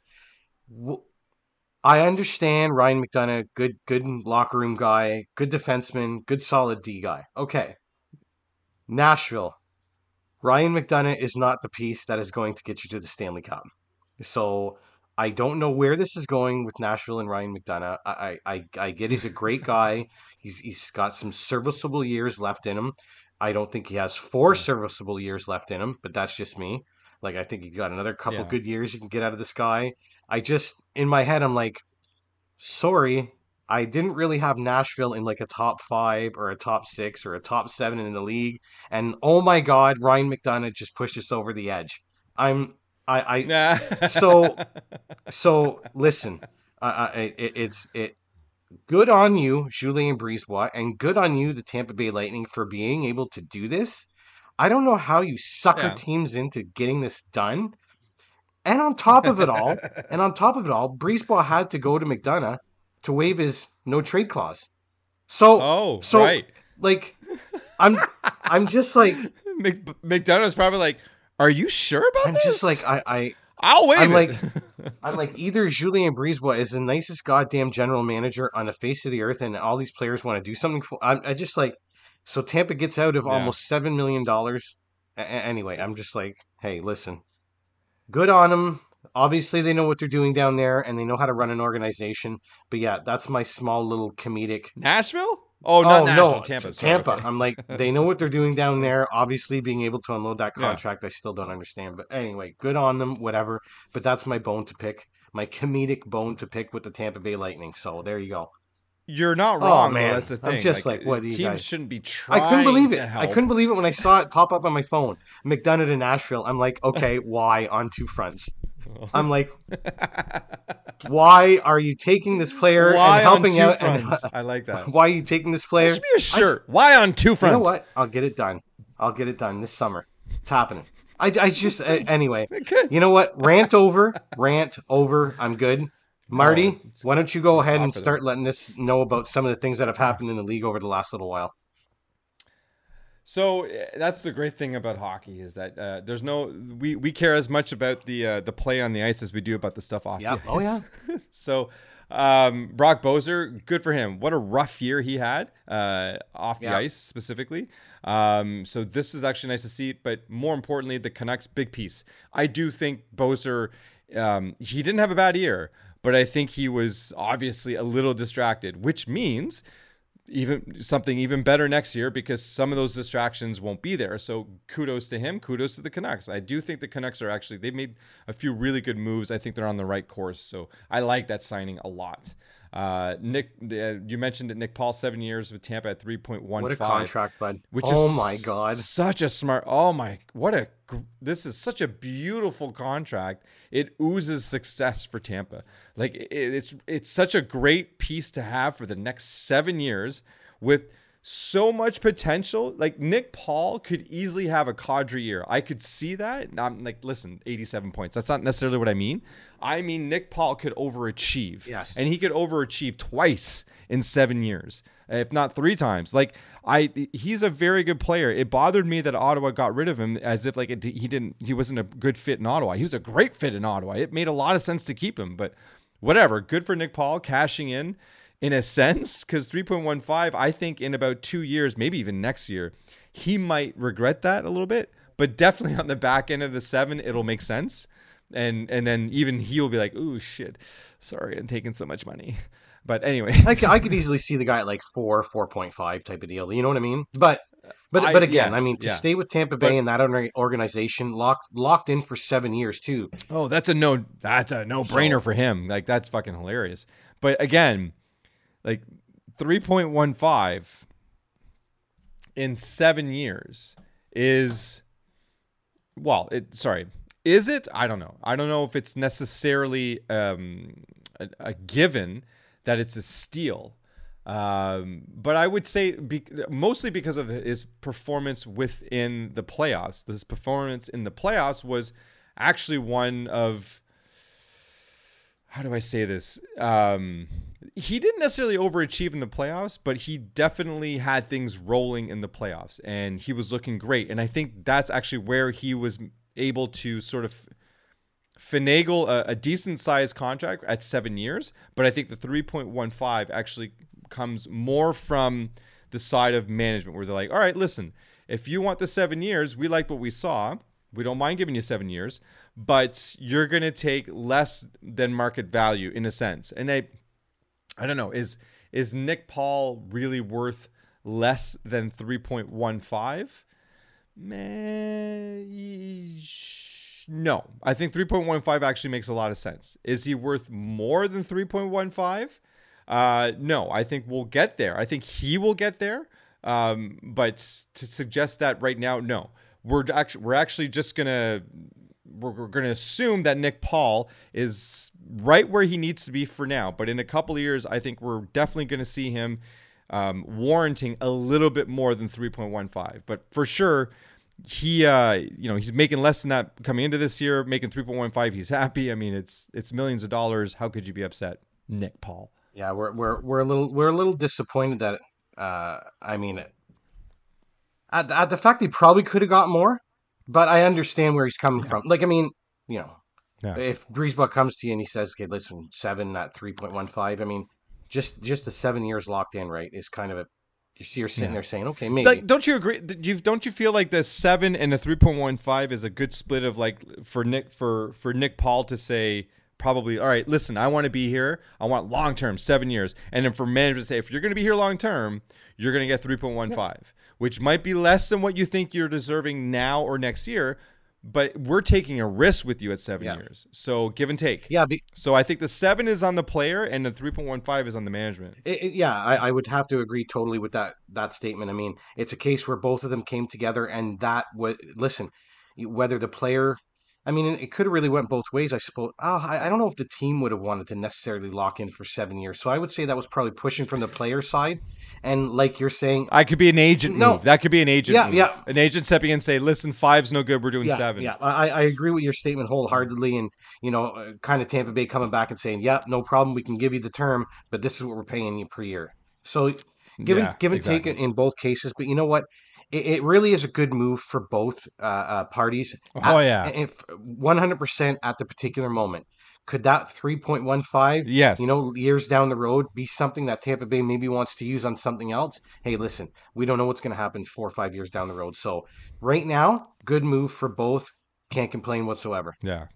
I understand Ryan McDonagh, good good locker room guy, good defenseman, good solid D guy. Okay. Nashville. Ryan McDonagh is not the piece that is going to get you to the Stanley Cup. So I don't know where this is going with Nashville and Ryan McDonagh. I I, I, get he's a great guy. He's he's got some serviceable years left in him. I don't think he has four serviceable years left in him, but that's just me. Like I think he got another couple Yeah. good years you can get out of this guy. I just in my head I'm like, sorry, I didn't really have Nashville in like a top five or a top six or a top seven in the league. And oh my God, Ryan McDonagh just pushed us over the edge. I'm I I Nah. So- so listen, I, I, it, it's it. Good on you, Julien Brisebois, and good on you, the Tampa Bay Lightning, for being able to do this. I don't know how you sucker Yeah. teams into getting this done. And on top of it all, and on top of it all, Brisebois had to go to McDonagh to waive his no trade clause. So, oh, so right. like, I'm, I'm just like, Mc, McDonagh's probably like, "Are you sure about this? I'm this?" just like, I, I, I'll wait. I'm like- I'm like, either Julien Brisebois is the nicest goddamn general manager on the face of the earth, and all these players want to do something for. I'm, I just like, so Tampa gets out of Yeah. almost seven million dollars. A- anyway, I'm just like, hey, listen, good on them. Obviously, they know what they're doing down there, and they know how to run an organization. But yeah, that's my small little comedic. Nashville. Oh, not oh, Nashville. no, Tampa. sorry, Tampa. okay. I'm like, they know what they're doing down there. Obviously, being able to unload that Yeah. contract, I still don't understand. But anyway, good on them. Whatever. But that's my bone to pick. My comedic bone to pick with the Tampa Bay Lightning. So there you go. You're not Oh, wrong. man. Man. That's the thing. I'm just like, what do you teams guys- shouldn't be trying. I couldn't believe it. I couldn't believe it when I saw it pop up on my phone. McDonagh to Nashville. I'm like, okay, why on two fronts? I'm like, why are you taking this player Why and helping out? and-? I like that. why are you taking this player? Should be a shirt. Why on two fronts? You know what? I'll get it done. I'll get it done this summer. It's happening. I, I just uh, anyway. You know what? Rant over. Rant over. I'm good. Marty, Oh, why don't you go ahead and start letting us know about some of the things that have happened in the league over the last little while? So uh, that's the great thing about hockey is that uh, there's no we, we care as much about the uh, the play on the ice as we do about the stuff off Yep. the Oh, ice. so um, Brock Boeser, good for him. What a rough year he had uh, off the Yeah. ice specifically. Um, so this is actually nice to see. But more importantly, the Canucks big piece. I do think Boeser um, he didn't have a bad year, but I think he was obviously a little distracted, which means even something even better next year because some of those distractions won't be there. So kudos to him, kudos to the Canucks. I do think the Canucks are actually they've made a few really good moves. I think they're on the right course. So I like that signing a lot. Uh, Nick, the, you mentioned that Nick Paul seven years with Tampa at three point one What a contract, bud! Which oh is my god! such a smart. Oh my, what a this is such a beautiful contract. It oozes success for Tampa. Like it, it's it's such a great piece to have for the next seven years with so much potential. Like Nick Paul could easily have a cadre year. I could see that. I'm like, listen, 87 points. That's not necessarily what I mean. I mean Nick Paul could overachieve. Yes. And he could overachieve twice in seven years, if not three times. Like I, he's a very good player. It bothered me that Ottawa got rid of him as if like it, he didn't, he wasn't a good fit in Ottawa. He was a great fit in Ottawa. It made a lot of sense to keep him, but whatever. Good for Nick Paul cashing in. In a sense because 3.15 i think in about two years maybe even next year he might regret that a little bit but definitely on the back end of the seven it'll make sense and and then even he'll be like oh shit sorry i'm taking so much money but anyway I could easily see the guy at like four, four point five type of deal. You know what I mean? But but I- but again, I mean, to yeah. stay with Tampa Bay But- and that organization locked locked in for seven years too. Oh, that's a no. That's a no brainer So- for him. Like that's fucking hilarious. But again, like three point one five in seven years is well. It sorry, is it? I don't know. I don't know if it's necessarily um, a, a given that it's a steal. Um, but I would say be, mostly because of his performance within the playoffs. This performance in the playoffs was actually one of how do I say this? Um, he didn't necessarily overachieve in the playoffs, but he definitely had things rolling in the playoffs, and he was looking great. And I think that's actually where he was able to sort of finagle a, a decent sized contract at seven years. But I think the 3.15 actually comes more from the side of management where they're like, all right, listen, if you want the seven years, we like what we saw. We don't mind giving you seven years, but you're going to take less than market value in a sense. And I, I don't know, is is Nick Paul really worth less than 3.15? Meh, no, I think 3.15 actually makes a lot of sense. Is he worth more than 3.15? Uh, no, I think we'll get there. I think he will get there. Um, but to suggest that right now, no, we're actually we're actually just gonna we're, we're gonna assume that Nick Paul is right where he needs to be for now. But in a couple of years, I think we're definitely gonna see him um, warranting a little bit more than 3.15. But for sure, he uh you know he's making less than that coming into this year making 3.15 he's happy i mean it's it's millions of dollars how could you be upset nick paul Yeah, we're we're we're a little we're a little disappointed that uh I mean at, at the fact he probably could have got more, but I understand where he's coming from. Like I mean, you know, Yeah. if Brisebois comes to you and he says, "Okay, listen, seven at three point one five, I mean, just just the seven years locked in, right, is kind of a you see, you're sitting Yeah. there saying, "Okay, maybe." like, don't you agree you don't you feel like the 7 and the 3.15 is a good split of like for nick for for nick paul to say probably all right listen i want to be here i want long term seven years and then for management to say if you're going to be here long term you're going to get 3.15 which might be less than what you think you're deserving now or next year but we're taking a risk with you at seven Yeah. years so give and take yeah, be, so i think the seven is on the player and the 3.15 is on the management It, it- yeah, I, I would have to agree totally with that that statement. I mean, it's a case where both of them came together, and that would listen. Whether the player, I mean, it could have really went both ways. I suppose. Oh, I, I don't know if the team would have wanted to necessarily lock in for seven years. So I would say that was probably pushing from the player side, and like you're saying, I could be an agent No. move. That could be an agent Yeah, move. yeah. An agent stepping in and say, listen, five's no good. We're doing yeah, seven. yeah, I, I agree with your statement wholeheartedly, and you know, uh, kind of Tampa Bay coming back and saying, yeah, no problem, we can give you the term, but this is what we're paying you per year. So give and Yeah, give and take exactly. in both cases. But you know what? It, it really is a good move for both uh, uh, parties. Oh, At- yeah. if one hundred percent at the particular moment. Could that three point one five, Yes. you know, years down the road, be something that Tampa Bay maybe wants to use on something else? Hey, listen, we don't know what's going to happen four or five years down the road. So right now, good move for both. Can't complain whatsoever. Yeah.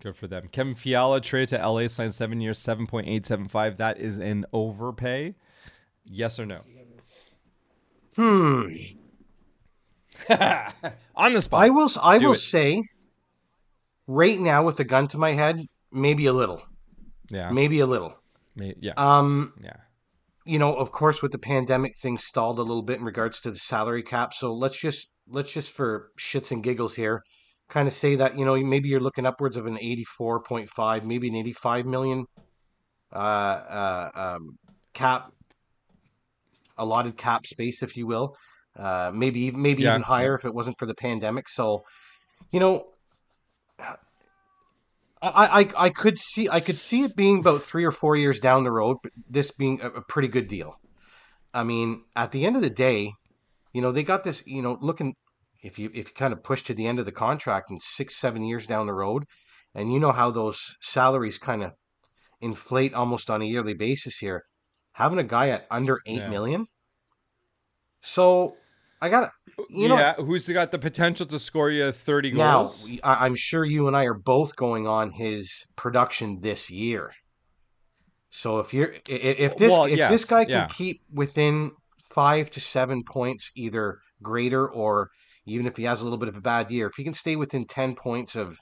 Good for them. Kevin Fiala traded to LA, signed seven years, 7.875. That is an overpay. Yes or no? Hmm. On the spot. I will. I Do will it. say, right now, with a gun to my head, maybe a little, yeah. maybe a little. May- yeah. Um, yeah. you know, of course, with the pandemic, things stalled a little bit in regards to the salary cap. So let's just let's just for shits and giggles here, kind of say that you know maybe you're looking upwards of an eighty-four point five, maybe an eighty-five million uh, uh, um, cap, allotted cap space, if you will. Uh, maybe even- maybe Yeah, even higher if it wasn't for the pandemic. So, you know, I, I I could see I could see it being about three or four years down the road, but this being a, a pretty good deal. I mean, at the end of the day, you know, they got this. You know, looking if you if you kind of push to the end of the contract and six seven years down the road, and you know how those salaries kind of inflate almost on a yearly basis here. having a guy at under eight Yeah. million. So I got you know yeah, who's got the potential to score you 30 goals? I, I'm sure you and I are both going on his production this year. So if you're if this Well, if yes, this guy can yeah. keep within five to seven points, either greater or even if he has a little bit of a bad year, if he can stay within ten points of,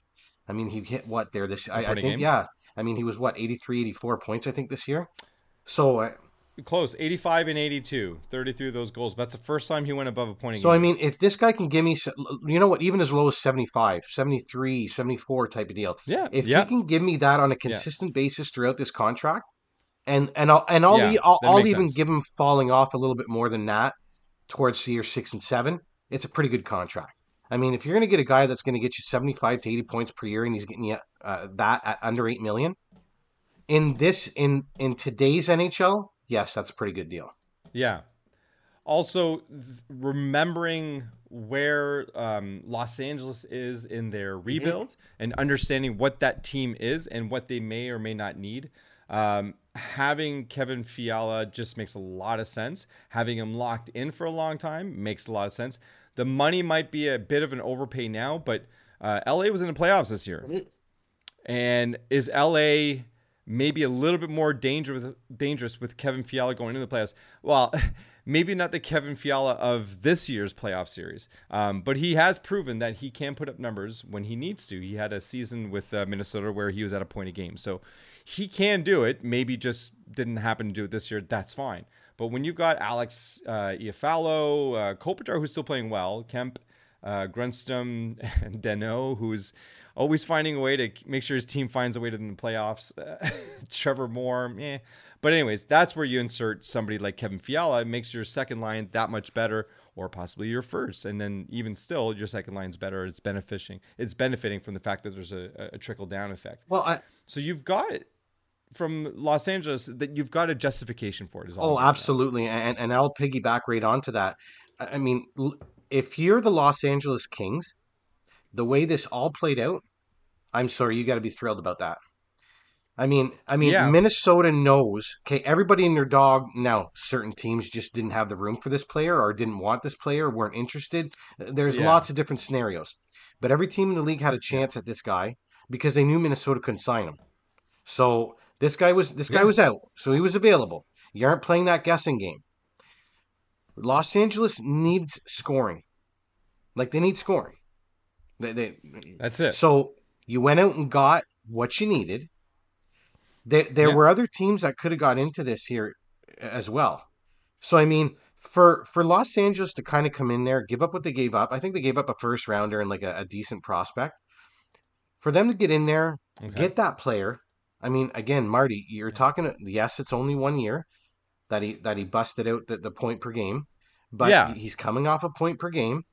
I mean, he hit what there this I, I think game? yeah, I mean he was what 83, 84 points I think this year. So uh, Close, 85 and 82, 33 of those goals. That's the first time he went above a point So I mean, if this guy can give me, you know what, even as low as 75, 73, 74 type of deal. Yeah, If yeah. he can give me that on a consistent basis throughout this contract, and and I'll and I'll Yeah, e- I'll, I'll even sense. give him falling off a little bit more than that towards the year six and seven. It's a pretty good contract. I mean, if you're going to get a guy that's going to get you 75 to 80 points per year, and he's getting you uh, that at under eight million in this in in today's NHL, yes, that's a pretty good deal. Yeah. Also, th- remembering where um, Los Angeles is in their rebuild and understanding what that team is and what they may or may not need. Um, having Kevin Fiala just makes a lot of sense. Having him locked in for a long time makes a lot of sense. The money might be a bit of an overpay now, but uh, LA was in the playoffs this year. And is LA maybe a little bit more dangerous dangerous with Kevin Fiala going into the playoffs? Well, maybe not the Kevin Fiala of this year's playoff series, um, but he has proven that he can put up numbers when he needs to. He had a season with uh, Minnesota where he was at a point a game, so he can do it. Maybe just didn't happen to do it this year. That's fine. But when you've got Alex uh, Iafallo, uh, Kopitar, who's still playing well, Kemp, uh, and Danault, who's always finding a way to make sure his team finds a way to the playoffs. Trevor Moore, eh. But anyways, that's where you insert somebody like Kevin Fiala. It makes your second line that much better, or possibly your first. And then even still, your second line's better. It's benefiting. It's benefiting from the fact that there's a, a trickle down effect. Well, I, So you've got from Los Angeles that you've got a justification for it. Is all I'm Oh, absolutely, and and I'll piggyback right onto that. I mean, if you're the Los Angeles Kings, the way this all played out, I'm sorry, you got to be thrilled about that. I mean, I mean, Yeah. Minnesota knows. Okay, everybody and their dog. Now, certain teams just didn't have the room for this player, or didn't want this player, weren't interested. There's Yeah. lots of different scenarios, but every team in the league had a chance at this guy because they knew Minnesota couldn't sign him. So this guy was this guy Yeah. was out, so he was available. You aren't playing that guessing game. Los Angeles needs scoring, like they need scoring. They, they, That's it. so you went out and got what you needed. There, there Yeah. were other teams that could have got into this here as well. So I mean, for for Los Angeles to kind of come in there, give up what they gave up. I think they gave up a first rounder and like a, a decent prospect. For them to get in there, Okay. get that player. I mean, again, Marty, you're talking. Yes, it's only one year that he that he busted out the, the point per game, but Yeah. he's coming off a point per game.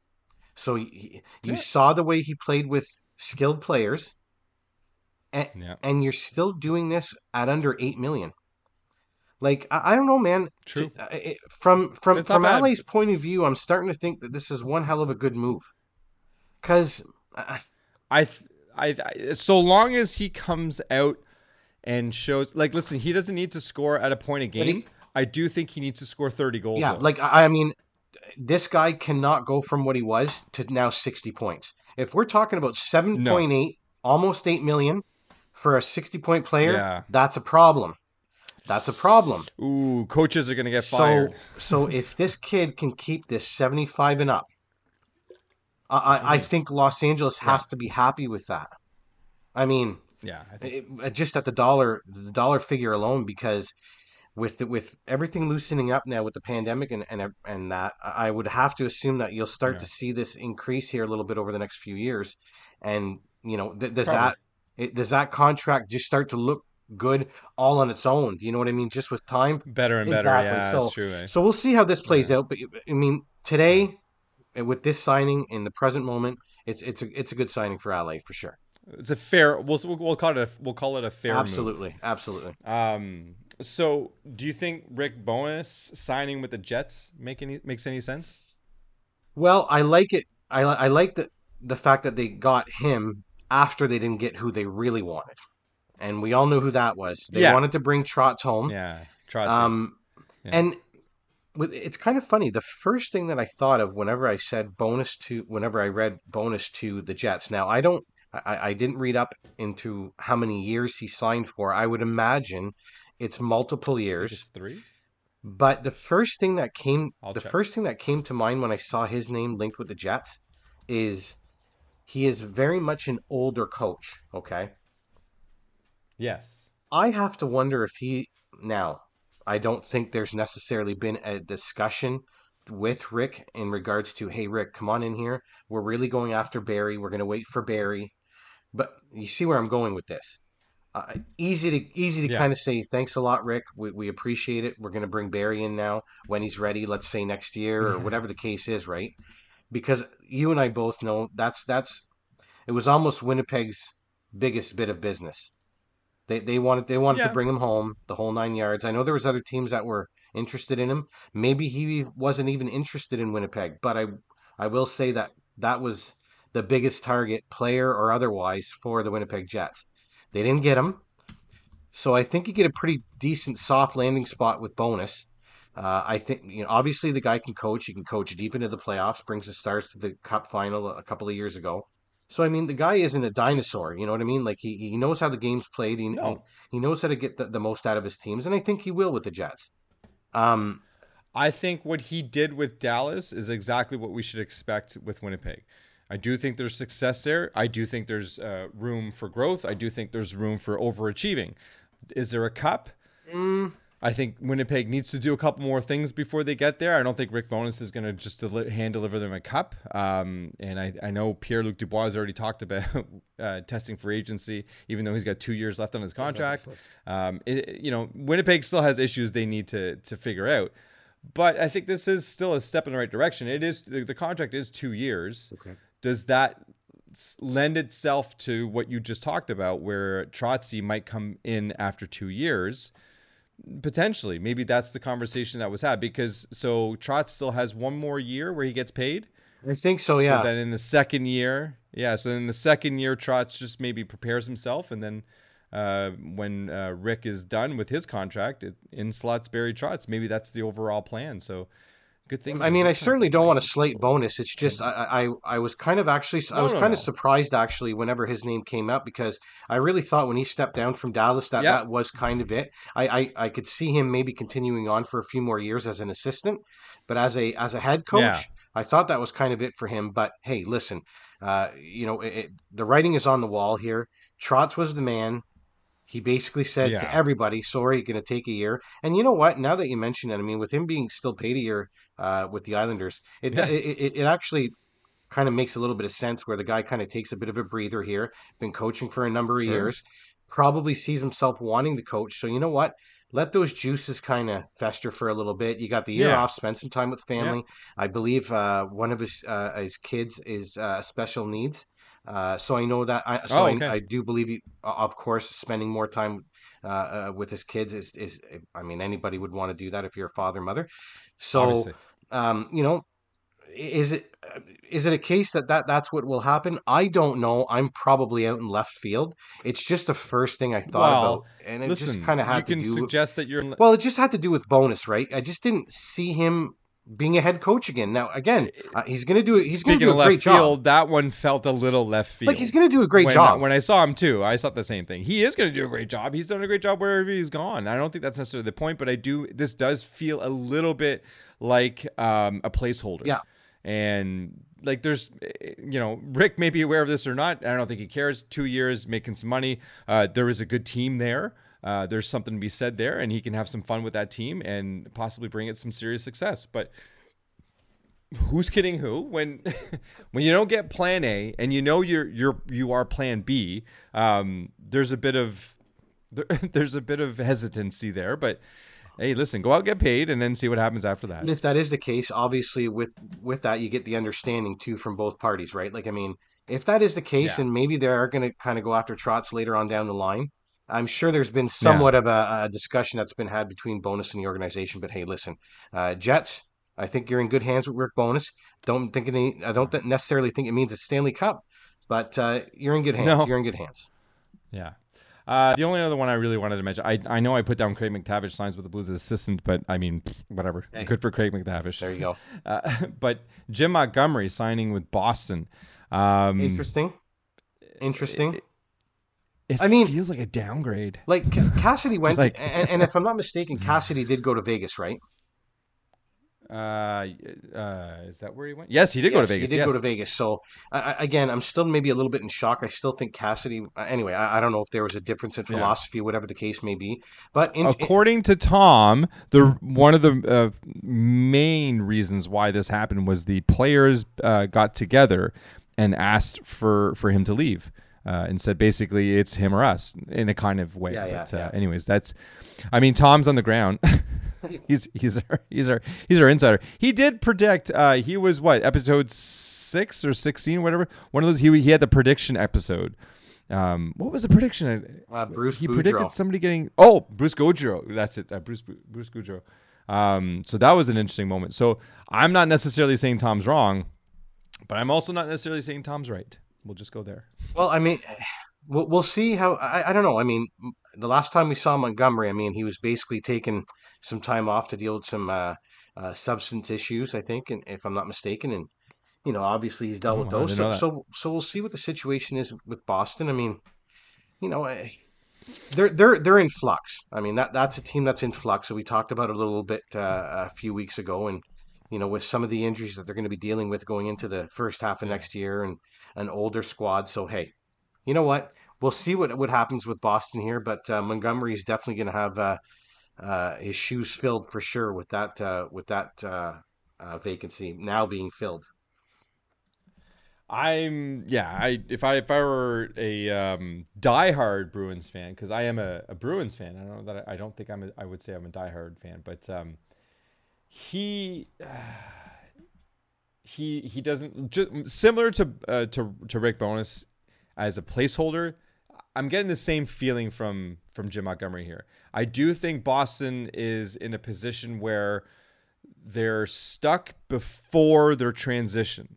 So you saw the way he played with skilled players, and Yeah. and you're still doing this at under eight million. Like I, I don't know, man. True. It- From from It's from. LA's point of view, I'm starting to think that this is one hell of a good move. Because uh, I, th- I, I, so long as he comes out and shows, like, listen, he doesn't need to score at a point a he- game. I do think he needs to score 30 goals. Yeah, though. like I I mean, this guy cannot go from what he was to now sixty points. If we're talking about seven point eight, almost eight million for a sixty point player, Yeah. that's a problem. That's a problem. ooh, coaches are gonna get So, fired. so if this kid can keep this seventy five and up, I I, I mm. think Los Angeles has to be happy with that. I mean, yeah, I think so. it- just at the dollar the dollar figure alone because with the, with everything loosening up now with the pandemic and and and that I would have to assume that you'll start Yeah. to see this increase here a little bit over the next few years and you know th- does Probably. that it, does that contract just start to look good all on its own do you know what I mean just with time better and better. Yeah, So- that's true. eh? so we'll see how this plays out but I mean today uh, with this signing in the present moment it's it's a it's a good signing for LA for sure It's a fair. We'll we'll, we'll call it a we'll call it a fair. move. absolutely absolutely Um. So, do you think Rick Bowness signing with the Jets make any makes any sense? Well, I like it. I, I like the the fact that they got him after they didn't get who they really wanted, and we all knew who that was. They Yeah. wanted to bring Trotz home. Yeah. Try Um, And it's kind of funny. The first thing that I thought of whenever I said Bowness to, whenever I read Bowness to the Jets. Now I don't, I, I didn't read up into how many years he signed for. I would imagine it's multiple years. it's three. But the first thing that came, I'll the check. first thing that came to mind when I saw his name linked with the Jets is he is very much an older coach. Okay. Yes. I have to wonder if he now. I don't think there's necessarily been a discussion with Rick in regards to, hey, Rick, come on in here. We're really going after Barry. We're going to wait for Barry. But you see where I'm going with this. Uh, easy to easy to Yeah. kind of say thanks a lot, Rick. We, we appreciate it. We're going to bring Barry in now when he's ready. Let's say next year or whatever the case is, right? Because you and I both know that's that's it was almost Winnipeg's biggest bit of business. They they wanted they wanted Yeah. to bring him home the whole nine yards. I know there was other teams that were interested in him. Maybe he wasn't even interested in Winnipeg, but I I will say that that was the biggest target, player or otherwise, for the Winnipeg Jets. They didn't get him, so I think you get a pretty decent soft landing spot with Bowness. Uh, I think you know obviously the guy can coach. He can coach deep into the playoffs. Brings the Stars to the Cup final a couple of years ago. So I mean, the guy isn't a dinosaur. You know what I mean? Like he, he knows how the game's played. He, No. he knows how to get the, the most out of his teams, and I think he will with the Jets. Um, I think what he did with Dallas is exactly what we should expect with Winnipeg. I do think there's success there. I do think there's uh, room for growth. I do think there's room for overachieving. Is there a cup? mm, I think Winnipeg needs to do a couple more things before they get there. I don't think Rick Bowness is going to just deli- hand deliver them a cup. Um, and I, I know Pierre Luc Dubois has already talked about uh, testing for agency, even though he's got two years left on his contract. Um, it, you know, Winnipeg still has issues they need to to figure out. But I think this is still a step in the right direction. It is the, the contract is two years. okay. Does that lend itself to what you just talked about, where Trotsky might come in after two years? Potentially, maybe that's the conversation that was had because so Trotz still has one more year where he gets paid. I think so. Yeah. So then in the second year, yeah. So in the second year, Trotz just maybe prepares himself, and then uh, when uh, Rick is done with his contract, it, in slots Barry Trotz. Maybe that's the overall plan. So good thing. I mean, I certainly don't want to slate Bowness. It's just I, I I was kind of actually I No, was no, kind of surprised actually whenever his name came up because I really thought when he stepped down from Dallas that Yeah. that was kind of it. I, I I could see him maybe continuing on for a few more years as an assistant, but as a as a head coach, Yeah. I thought that was kind of it for him. But hey, listen, uh, you know, it, it, the writing is on the wall here. Trotz was the man. He basically said Yeah. to everybody, "Sorry, going to take a year." And you know what? Now that you mention it, I mean, with him being still paid a year uh, with the Islanders, it, Yeah. it, it it actually kind of makes a little bit of sense where the guy kind of takes a bit of a breather here. Been coaching for a number of Sure. years, probably sees himself wanting to coach. So you know what? Let those juices kind of fester for a little bit. You got the year Yeah. off, spend some time with family. I believe uh, one of his uh, his kids is uh, special needs. Uh, so I know that I so Oh, I, okay. I do believe he, of course spending more time uh, uh, with his kids is is I mean anybody would want to do that if you're a father mother. So um, you know, is it is it a case that, that that's what will happen? I don't know. I'm probably out in left field. It's just the first thing I thought Well, about, and it Listen, just kind of you had to can do. suggest that you're. well, it just had to do with Bowness, right? I just didn't see him being a head coach again. Now, again, uh, he's going to do it. He's going to do a left great field, job. that one felt a little left field. Like he's going to do a great when, job. When I saw him too, I thought the same thing. He is going to do a great job. He's done a great job wherever he's gone. I don't think that's necessarily the point, but I do. This does feel a little bit like um, a placeholder. Yeah. And like, there's, eh, you know, Rick may be aware of this or not. I don't think he cares. Two years making some money. Uh, there is a good team there. Uh, there's something to be said there, and he can have some fun with that team and possibly bring it some serious success. But who's kidding who when when you don't get plan A and you know you're you're you are plan B um there's a bit of there, there's a bit of hesitancy there but hey listen go out get paid and then see what happens after that And if that is the case, obviously with with that you get the understanding too from both parties, right? Like I mean, if that is the case, Yeah. and maybe they are going to kind of go after Trotz later on down the line, I'm sure there's been somewhat of a, a discussion that's been had between Bowness and the organization. But hey, listen, uh, Jets, I think you're in good hands with Rick Bowness. Don't think any, I don't necessarily think it means a Stanley Cup, but uh, you're in good hands. No. You're in good hands. yeah Uh, the only other one I really wanted to mention, I I know I put down Craig MacTavish signs with the Blues as assistant, but I mean, whatever. Hey. Good for Craig MacTavish. There you go. Uh, but Jim Montgomery signing with Boston. Um, Interesting. Interesting. It I mean- it feels like a downgrade. Like Cassidy went, Like- and, and if I'm not mistaken, Cassidy did go to Vegas, right? Uh, uh, is that where he went? Yes, he did go to Vegas. He did yes. go to Vegas. So I, again, I'm still maybe a little bit in shock. I still think Cassidy. uh, Anyway, I, I don't know if there was a difference in Yeah. philosophy, whatever the case may be. But in, According to Tom, the one of the uh, main reasons why this happened was the players uh, got together and asked for for him to leave. Uh, and said basically it's him or us in a kind of way. Yeah, yeah, but uh, yeah. anyways, that's. I mean, Tom's on the ground. he's he's our he's our he's our insider. He did predict. Uh, he was what episode six or sixteen, whatever. One of those. He he had the prediction episode. Um, what was the prediction? uh, Bruce he Boudreau. predicted somebody getting oh Bruce Boudreau. That's it, uh, Bruce Bruce Boudreau. Um, so that was an interesting moment. So I'm not necessarily saying Tom's wrong, but I'm also not necessarily saying Tom's right. We'll just go there. Well, I mean, we'll, we'll see how. I, I don't know. I mean, the last time we saw Montgomery, I mean, he was basically taking some time off to deal with some uh, uh, substance issues, I think, and if I'm not mistaken, and you know, obviously he's dealt Oh, with those. So, so, so we'll see what the situation is with Boston. I mean, you know, eh, they're they're they're in flux. I mean, that that's a team that's in flux. So we talked about it a little bit uh, a few weeks ago, and you know, with some of the injuries that they're going to be dealing with going into the first half of next year, and an older squad. So hey, you know what? We'll see what what happens with Boston here, but uh, Montgomery is definitely going to have uh, uh, his shoes filled for sure with that uh, with that uh, uh, vacancy now being filled. I'm yeah. I if I if I were a um, diehard Bruins fan because I am a, a Bruins fan. I don't know that I, I don't think I'm. A, I would say I'm a diehard fan, but um, he he he doesn't ju- similar to uh, to to Rick Bowness as a placeholder. I'm getting the same feeling from from Jim Montgomery here. I do think Boston is in a position where they're stuck before their transition.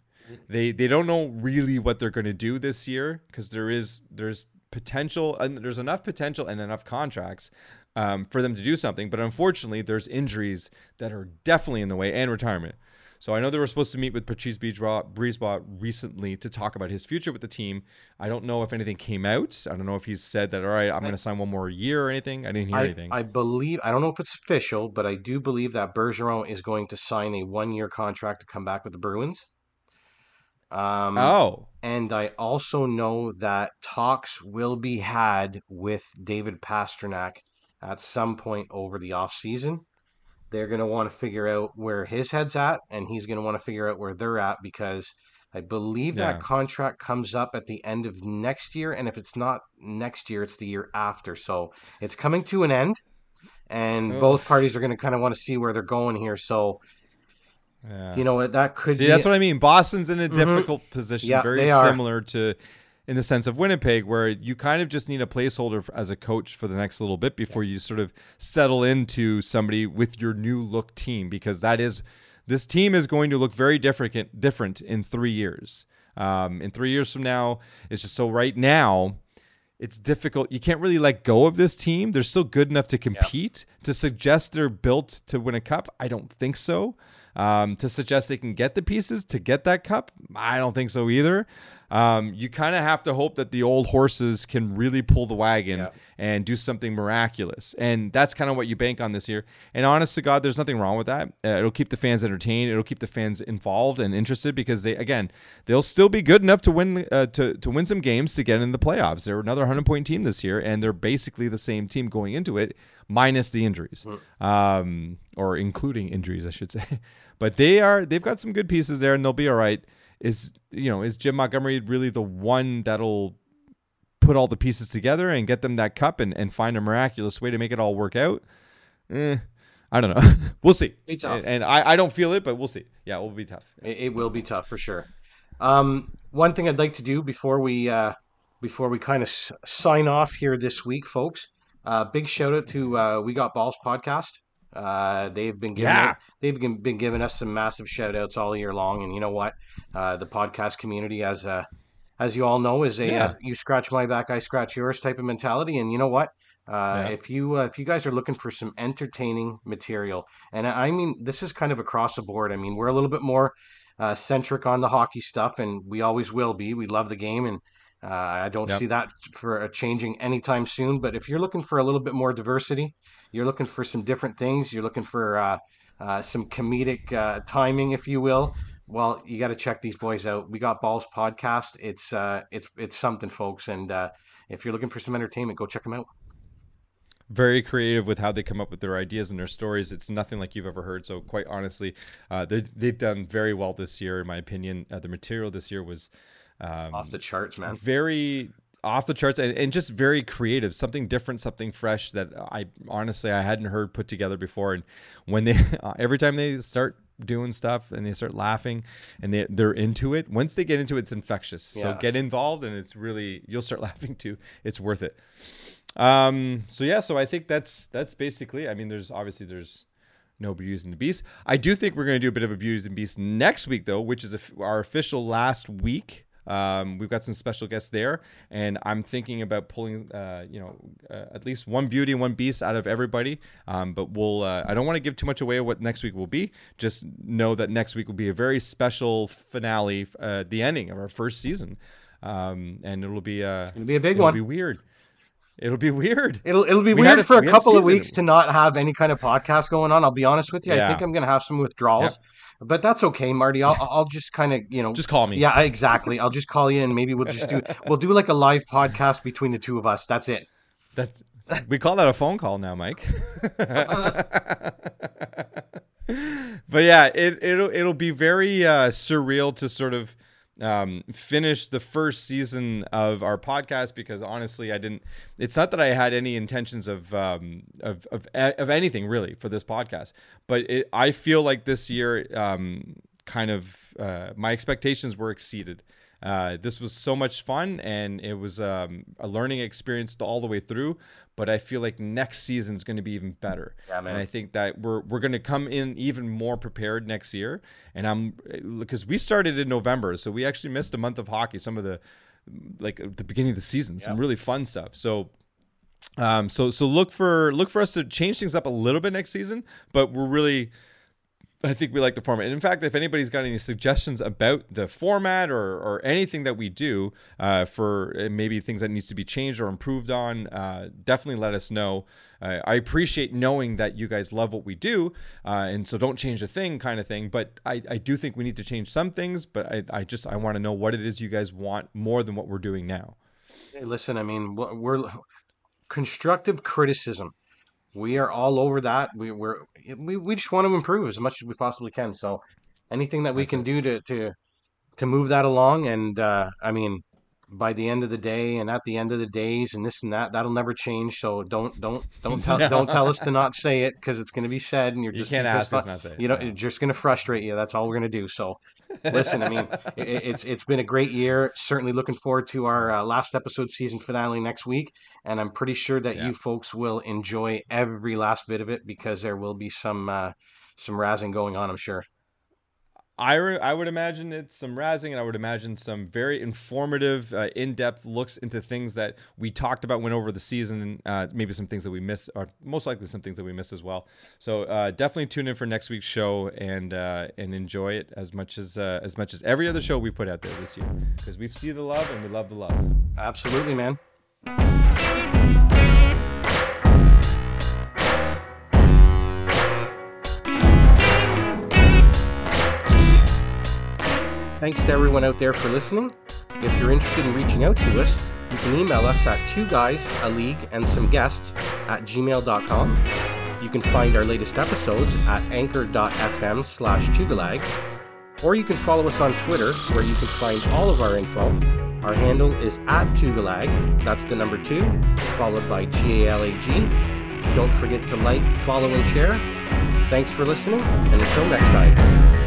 They they don't know really what they're going to do this year because there is there's potential and there's enough potential and enough contracts um, for them to do something. But unfortunately, there's injuries that are definitely in the way and retirement. So I know they were supposed to meet with Patrice Brisebois recently to talk about his future with the team. I don't know if anything came out. I don't know if he's said that all right, I'm going to sign one more year or anything. I didn't hear I, anything. I believe I don't know if it's official, but I do believe that Bergeron is going to sign a one year contract to come back with the Bruins. Um, oh, And I also know that talks will be had with David Pastrnak at some point over the offseason. They're going to want to figure out where his head's at, and he's going to want to figure out where they're at because I believe Yeah. that contract comes up at the end of next year. And if it's not next year, it's the year after. So it's coming to an end, and both parties are going to kind of want to see where they're going here. So, yeah. you know, what that could See, be. that's what I mean. Boston's in a Mhm. difficult position, Yeah, very similar to, in the sense of Winnipeg, where you kind of just need a placeholder as a coach for the next little bit before you sort of settle into somebody with your new look team, because that is this team is going to look very different different in three years. Um, in three years from now, it's just so right now. It's difficult. You can't really let go of this team. They're still good enough to compete. To suggest they're built to win a cup, I don't think so. Um, to suggest they can get the pieces to get that cup, I don't think so either. Um, you kind of have to hope that the old horses can really pull the wagon Yeah. and do something miraculous. And that's kind of what you bank on this year. And honest to God, there's nothing wrong with that. Uh, it'll keep the fans entertained. It'll keep the fans involved and interested because they, again, they'll still be good enough to win uh, to to win some games to get in the playoffs. They're another 100 point team this year, and they're basically the same team going into it, minus the injuries, um, or including injuries, I should say. But they are they've got some good pieces there, and they'll be all right. Is you know is Jim Montgomery really the one that'll put all the pieces together and get them that cup and, and find a miraculous way to make it all work out? Eh, I don't know. we'll see. Be tough. And, and I, I don't feel it, but we'll see. Yeah, it will be tough. It, it will be tough for sure. Um, one thing I'd like to do before we uh, before we kind of s- sign off here this week, folks. Uh, big shout out to uh, We Got Balls podcast. Uh, they've been giving Yeah. they've been, been giving us some massive shout outs all year long, and you know what? Uh, the podcast community has uh, as you all know, is a Yeah. uh, you scratch my back, I scratch yours type of mentality. And you know what? Uh, Yeah. If you uh, if you guys are looking for some entertaining material, and I I mean this is kind of across the board. I mean we're a little bit more uh, centric on the hockey stuff, and we always will be. We love the game, and uh, I don't Yep. see that for changing anytime soon. But if you're looking for a little bit more diversity, you're looking for some different things. You're looking for uh, uh, some comedic uh, timing, if you will. Well, you got to check these boys out. We got Balls podcast. It's uh, it's it's something, folks. And uh, if you're looking for some entertainment, go check them out. very creative with how they come up with their ideas and their stories. It's nothing like you've ever heard. So, quite honestly, uh, they- they've done very well this year, in my opinion. Uh, the material this year was um, Off the charts, man. very off the charts and, and just very creative. Something different something fresh that i honestly i hadn't heard put together before. And when they every time they start doing stuff and they start laughing and they, they're into it once they get into it it's infectious. So get involved and it's really you'll start laughing too. It's worth it. Um so yeah so i think that's that's basically i mean there's obviously there's no beauties and the beast. I do think we're going to do a bit of a beauties and beast next week though which is our official last week um, we've got some special guests there, and I'm thinking about pulling, uh, you know, uh, at least one beauty and one beast out of everybody. Um, but we'll, uh, I don't want to give too much away of what next week will be. Just know that next week will be a very special finale, uh, the ending of our first season, um, and it'll be, uh, It'll be a big it'll one. be weird. It'll be weird. It'll it'll be We weird a- for a we a couple of weeks to not have any kind of podcast going on. I'll be honest with you. I think I'm gonna have some withdrawals, but that's okay, Marty. I'll I'll just kind of you know Just call me. Yeah, exactly. I'll just call you and maybe we'll just do we'll do like a live podcast between the two of us. That's it. That's we call that a phone call now, Mike. but yeah, it it'll it'll be very uh, surreal to sort of um, finish the first season of our podcast because honestly, I didn't. It's not that I had any intentions of um, of of of anything really for this podcast, but it, I feel like this year um, kind of uh, my expectations were exceeded. Uh, this was so much fun and it was um, a learning experience all the way through. But I feel like next season is going to be even better. Yeah, man. And I think that we're we're going to come in even more prepared next year. And I'm because we started in November, so we actually missed a month of hockey. Some of the like the beginning of the season, some really fun stuff. So um, so so look for look for us to change things up a little bit next season, but we're really I think we like the format. And in fact, if anybody's got any suggestions about the format or, or anything that we do uh, for uh, maybe things that needs to be changed or improved on, uh, definitely let us know. Uh, I appreciate knowing that you guys love what we do, uh, and so don't change a thing, kind of thing. But I, I do think we need to change some things. But I, I just I want to know what it is you guys want more than what we're doing now. Hey, listen, I mean, we're, we're constructive criticism. We are all over that. We we're we, we just want to improve as much as we possibly can. So anything that we That's can it. do to to to move that along, and uh, I mean, by the end of the day, and at the end of the days, and this and that, that'll never change. So don't don't don't tell don't tell us to not say it because it's going to be said, and you're just You can't ask us not say it, You know, yeah. it's just going to frustrate you. That's all we're going to do. So listen, I mean, it, it's it's been a great year. Certainly looking forward to our uh, last episode season finale next week, and I'm pretty sure that Yeah. you folks will enjoy every last bit of it because there will be some uh, some razzing going on. I'm sure. I, re- I would imagine it's some razzing, and I would imagine some very informative, uh, in-depth looks into things that we talked about, went over the season, uh, maybe some things that we missed, or most likely some things that we missed as well. So uh, definitely tune in for next week's show and uh, and enjoy it as much as uh, as much as every other show we put out there this year, because we see the love and we love the love. Absolutely, man. Thanks to everyone out there for listening. If you're interested in reaching out to us, you can email us at two guys, a league, and some guests at gmail.com. You can find our latest episodes at anchor.fm slash tugalag, or you can follow us on Twitter where you can find all of our info. Our handle is at Tugalag, that's the number two, followed by G A L A G. Don't forget to like, follow, and share. Thanks for listening, and until next time.